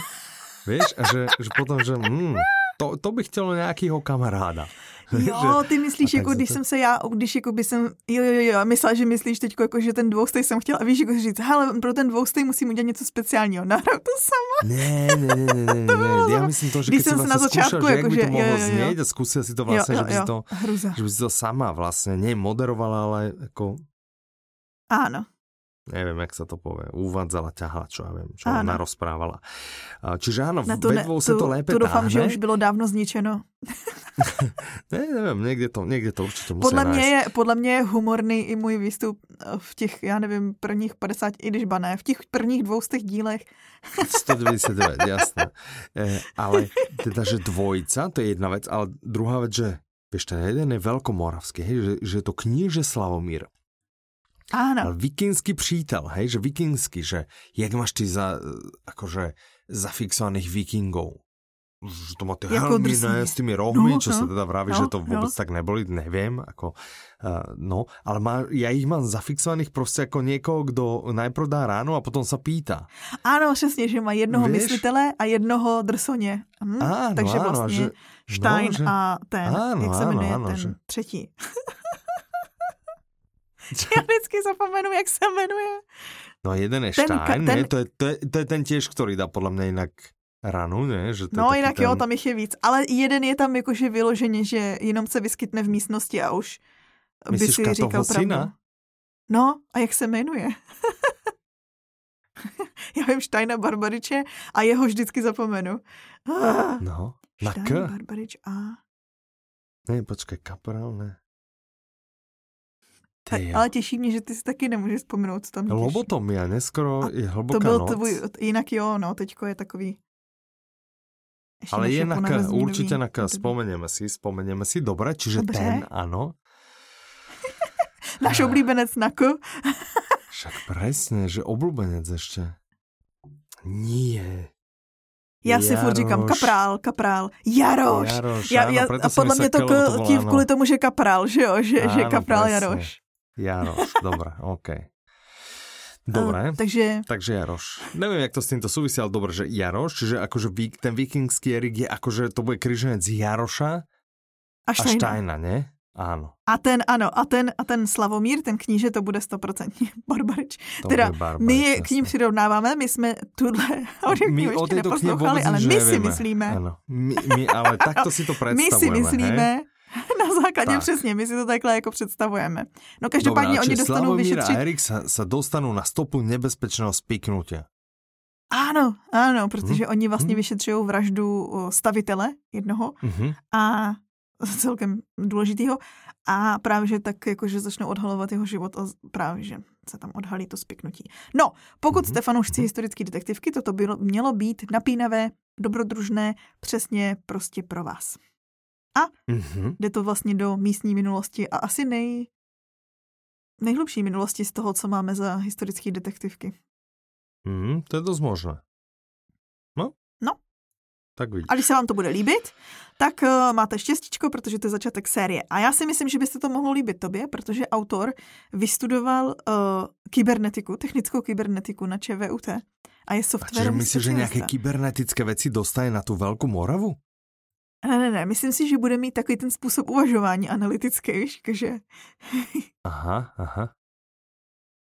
vieš, a že, že potom, že mm, to, to bych chtěl nějakého kamaráda. Jo, ty myslíš, jako když to... jsem se já, když jako by jsem, jo, jo, jo, myslela, že myslíš teď, jako, že ten dvoustej jsem chtěla, a víš, jako říct, hele, pro ten dvoustej musím udělat něco speciálního, nahrál to sama. Ne, ne, ne, ne, ne, ne. já myslím to, že když jsem si na začátku, skúšal, že jako, jak by to mohlo jo, jo, jo. znieť a zkusil si to vlastně, jo, jo, že by si to, Hruza. že by si to sama vlastně, ne moderovala, ale jako... Áno neviem, jak sa to povie, uvádzala, ťahala, čo ja viem, čo áno. ona rozprávala. Čiže áno, Na ve dvou se to lépe Tu doufám, že už bylo dávno zničeno. ne, nevím, někde to, někde to určitě musí podle mě, je, podle mě je humorný i můj výstup v těch, já nevím, prvních 50, i když ba ne, v těch prvních dvou z těch dílech. 199, jasné. E, ale teda, že dvojica, to je jedna věc, ale druhá věc, že Víš, ten jeden je velkomoravský, hej, že, že to kníže Slavomír. Áno. Ale vikingský přítel, hej, že vikingský, že jak máš ty za, akože zafixovaných vikingov? že to má ty jako helmy, ne, s tými rohmi, no, čo no, sa teda vraví, no, že to vůbec no. tak neboli, nevím, ako, uh, no, ale má, já ich mám zafixovaných prostě jako někoho, kdo najprv dá ráno a potom se pýta. Ano, přesně, že má jednoho Víš? myslitele a jednoho drsoně. Hm? Áno, Takže áno, vlastně že, Stein no, že, a ten, áno, jak se jmenuje áno, ten že, třetí. Já vždycky zapomenu, jak se jmenuje. No jeden je ten, Stein, ten... Ne? To, je, to, je, to je ten těž, který dá podle mě jinak ranu, ne? Že to no jinak ten... jo, tam jich je víc. Ale jeden je tam jakože vyloženě, že jenom se vyskytne v místnosti a už Myslíš by si říkal pravdu. Syna? No, a jak se jmenuje? Já vím Štajna Barbariče a jeho vždycky zapomenu. no, na K. Barbarič a... Ne, počkej, kapral, ne. Ty, ale těší mě, že ty si taky nemůžeš vzpomenout, co tam těší. Lobotomia, neskoro je hlboká to byl noc. Tvůj, jinak jo, no, teďko je takový... Ještě ale je na K, určitě na K, vzpomeneme si, vzpomeneme si, dobré, čiže Dobře. ten, ano. Náš oblíbenec na K. Však presne, že oblíbenec ještě. Nie. Já si furt říkám kaprál, kaprál, Jaroš. Jaroš já, já, a podle mě to k, tím, kvůli tomu, že kaprál, že jo, že, áno, že kaprál presne. Jaroš. Jaroš, dobré, OK. Dobre, uh, takže... takže Jaroš. Nevím, jak to s týmto súvisí, ale dobré, že Jaroš, čiže akože ten vikingský Erik je akože to bude križenec Jaroša a Štajna, a Štajna ne? Áno. A ten, ano, a ten, a ten Slavomír, ten kníže, to bude stoprocentně Barbarič. To teda Barbarič, my je k ním přirovnáváme, my jsme tuhle my o této knihe vůbec ale my si myslíme. Ano, my, my, ale takto si to představujeme. My si myslíme, hej? na základě tak. přesně, my si to takhle jako představujeme. No každopádně Dobre, oni dostanou vyšetřit... a Erik sa, sa dostanou na stopu nebezpečného spiknutia. Ano, ano, protože hmm. oni vlastně hmm. vyšetřují vraždu stavitele jednoho hmm. a celkem důležitýho a právě, že tak jakože začnou odhalovat jeho život a právě, že se tam odhalí to spiknutí. No, pokud mm-hmm. jste fanoušci mhm. historické detektivky, toto bylo, mělo být napínavé, dobrodružné, přesně prostě pro vás. A mm-hmm. jde to vlastně do místní minulosti a asi nej, nejhlubší minulosti z toho, co máme za historické detektivky. Mm, to je dost možné. No. No. Tak vidíš. A když se vám to bude líbit, tak uh, máte štěstíčko, protože to je začátek série. A já si myslím, že byste to mohlo líbit tobě, protože autor vystudoval uh, kybernetiku, technickou kybernetiku na ČVUT a je software. Takže myslíš, že nějaké kybernetické věci dostane na tu velkou Moravu? Ne, ne, ne, myslím si, že bude mít takový ten způsob uvažování analytický, víš, že... aha, aha.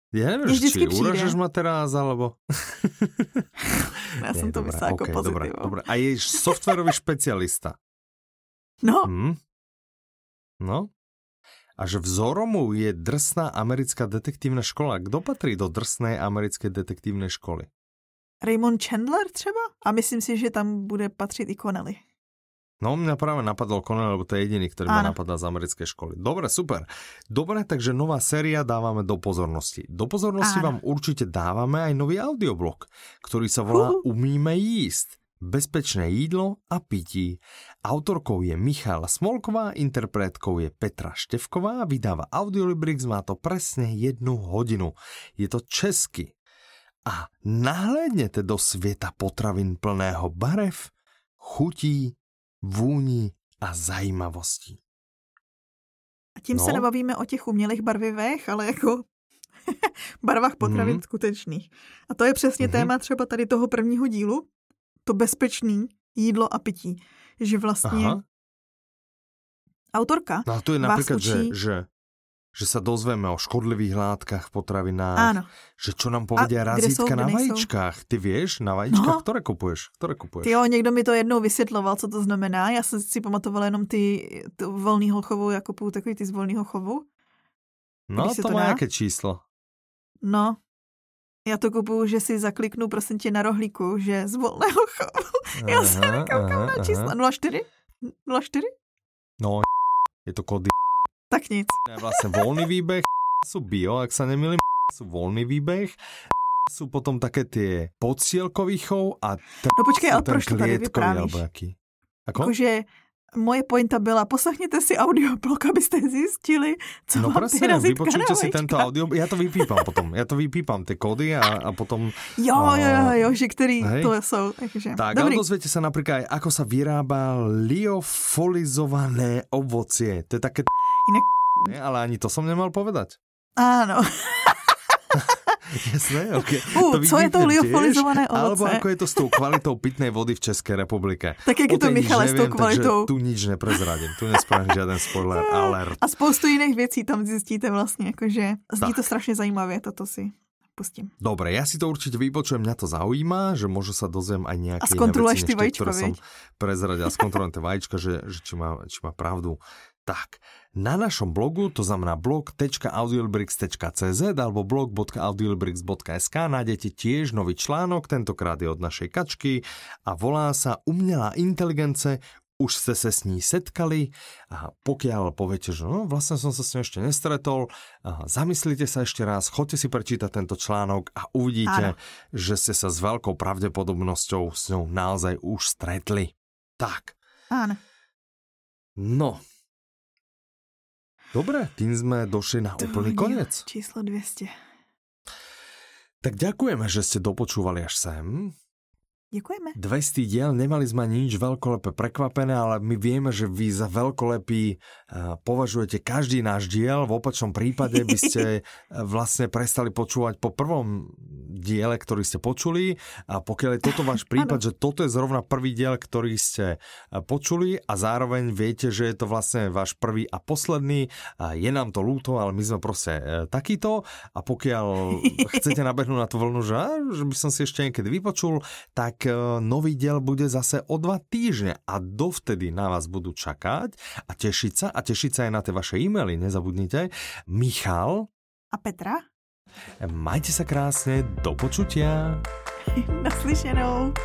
Ja neviem, či uražeš ma teraz, alebo... ja som to myslela ako okay, Dobre, dobre. A je softwarový špecialista. No. Hmm? No. A že vzorom je drsná americká detektívna škola. Kdo patří do drsné americké detektívnej školy? Raymond Chandler třeba? A myslím si, že tam bude patřit i Connelly. No, mňa práve napadol Conan, lebo to je jediný, ktorý ma napadá z americkej školy. Dobre, super. Dobre, takže nová séria dávame do pozornosti. Do pozornosti Áno. vám určite dávame aj nový audioblog, ktorý sa volá uh. Umíme jíst. Bezpečné jídlo a pití. Autorkou je Michala Smolková, interpretkou je Petra Števková, vydáva Audiolibrix, má to presne jednu hodinu. Je to česky. A nahlédnete do světa potravin plného barev, chutí, vůní a zajímavostí. A tím no. se nebavíme o těch umělých barvivech, ale jako barvách potravin mm. skutečných. A to je přesně mm-hmm. téma třeba tady toho prvního dílu, to bezpečný jídlo a pití. Že vlastně Aha. autorka No to je například, učí... že, že že sa dozveme o škodlivých látkach v potravinách, Áno. že čo nám povedia razítka na vajíčkách. Ty vieš, na vajíčkách, no. ktoré kupuješ? Ktoré kupuješ? Ty jo, někdo mi to jednou vysvětloval, co to znamená. Já jsem si pamatovala jenom ty, ty volného chovu, já kupuju takový ty z volného chovu. No, to, to má jaké číslo? No, já to kupuju, že si zakliknu prosím tě na rohlíku, že z volného chovu. Aha, já se nekoukám na čísla. 04? 04? No, je to kody tak nic. Vlastne voľný výbeh sú bio, ak sa nemýlim, sú voľný výbeh sú potom také tie podsielkový chov a t- no počkej, ale proč to tady vyprávíš? Ako? Akože moje pointa byla, poslechněte si audioblog, abyste zjistili, co no vám presne, vypočujte si tento audio, ja to vypípam potom, ja to vypípam, ty kody a, a potom... Jo, jo, jo, jo, že který hej. to jsou. Takže, tak, dobrý. ale dozviete sa napríklad aj, ako sa vyrába liofolizované ovocie. To je také... Inak... Nie, ale ani to som nemal povedať. Áno. Jasné, ok. Uh, to co je to liofolizované ovoce? Alebo ako je to s tou kvalitou pitnej vody v České republike. Tak jak je to Michale s tou kvalitou? tu nič neprezradím, tu nespravím žiaden spoiler alert. A spoustu jiných věcí tam zjistíte vlastně, jakože zní to strašně zajímavě, toto si pustím. Dobre, ja si to určite vypočujem, mňa to zaujíma, že možno sa dozviem aj nejaké a iné veci, ty vajíčka, ktoré som prezradil. A skontrolujem tie vajíčka, že, že či, má, či má pravdu. Tak, na našom blogu, to znamená blog.audiolibrix.cz alebo blog.audiolibrix.sk nájdete tiež nový článok, tentokrát je od našej kačky a volá sa Umělá inteligence už ste sa s ní setkali a pokiaľ poviete, že no, vlastne som sa s ňou ešte nestretol, zamyslite sa ešte raz, choďte si prečítať tento článok a uvidíte, Áno. že ste sa s veľkou pravdepodobnosťou s ňou naozaj už stretli. Tak. Áno. No, Dobre, tým sme došli na to úplný koniec. Číslo 200. Tak ďakujeme, že ste dopočúvali až sem. Děkujeme. 200 diel, nemali sme nič veľkolepé prekvapené, ale my vieme, že vy za veľkolepý uh, považujete každý náš diel. V opačnom prípade by ste uh, vlastne prestali počúvať po prvom diele, ktorý ste počuli. A pokiaľ je toto váš prípad, že toto je zrovna prvý diel, ktorý ste uh, počuli a zároveň viete, že je to vlastne váš prvý a posledný, uh, je nám to lúto, ale my sme proste uh, takýto. A pokiaľ chcete nabehnúť na tú vlnu, že, že by som si ešte niekedy vypočul, tak tak e, nový diel bude zase o dva týždne a dovtedy na vás budú čakať a tešiť sa a tešiť sa aj na tie vaše e-maily, nezabudnite. Michal a Petra. Majte sa krásne, do počutia. Naslyšenou.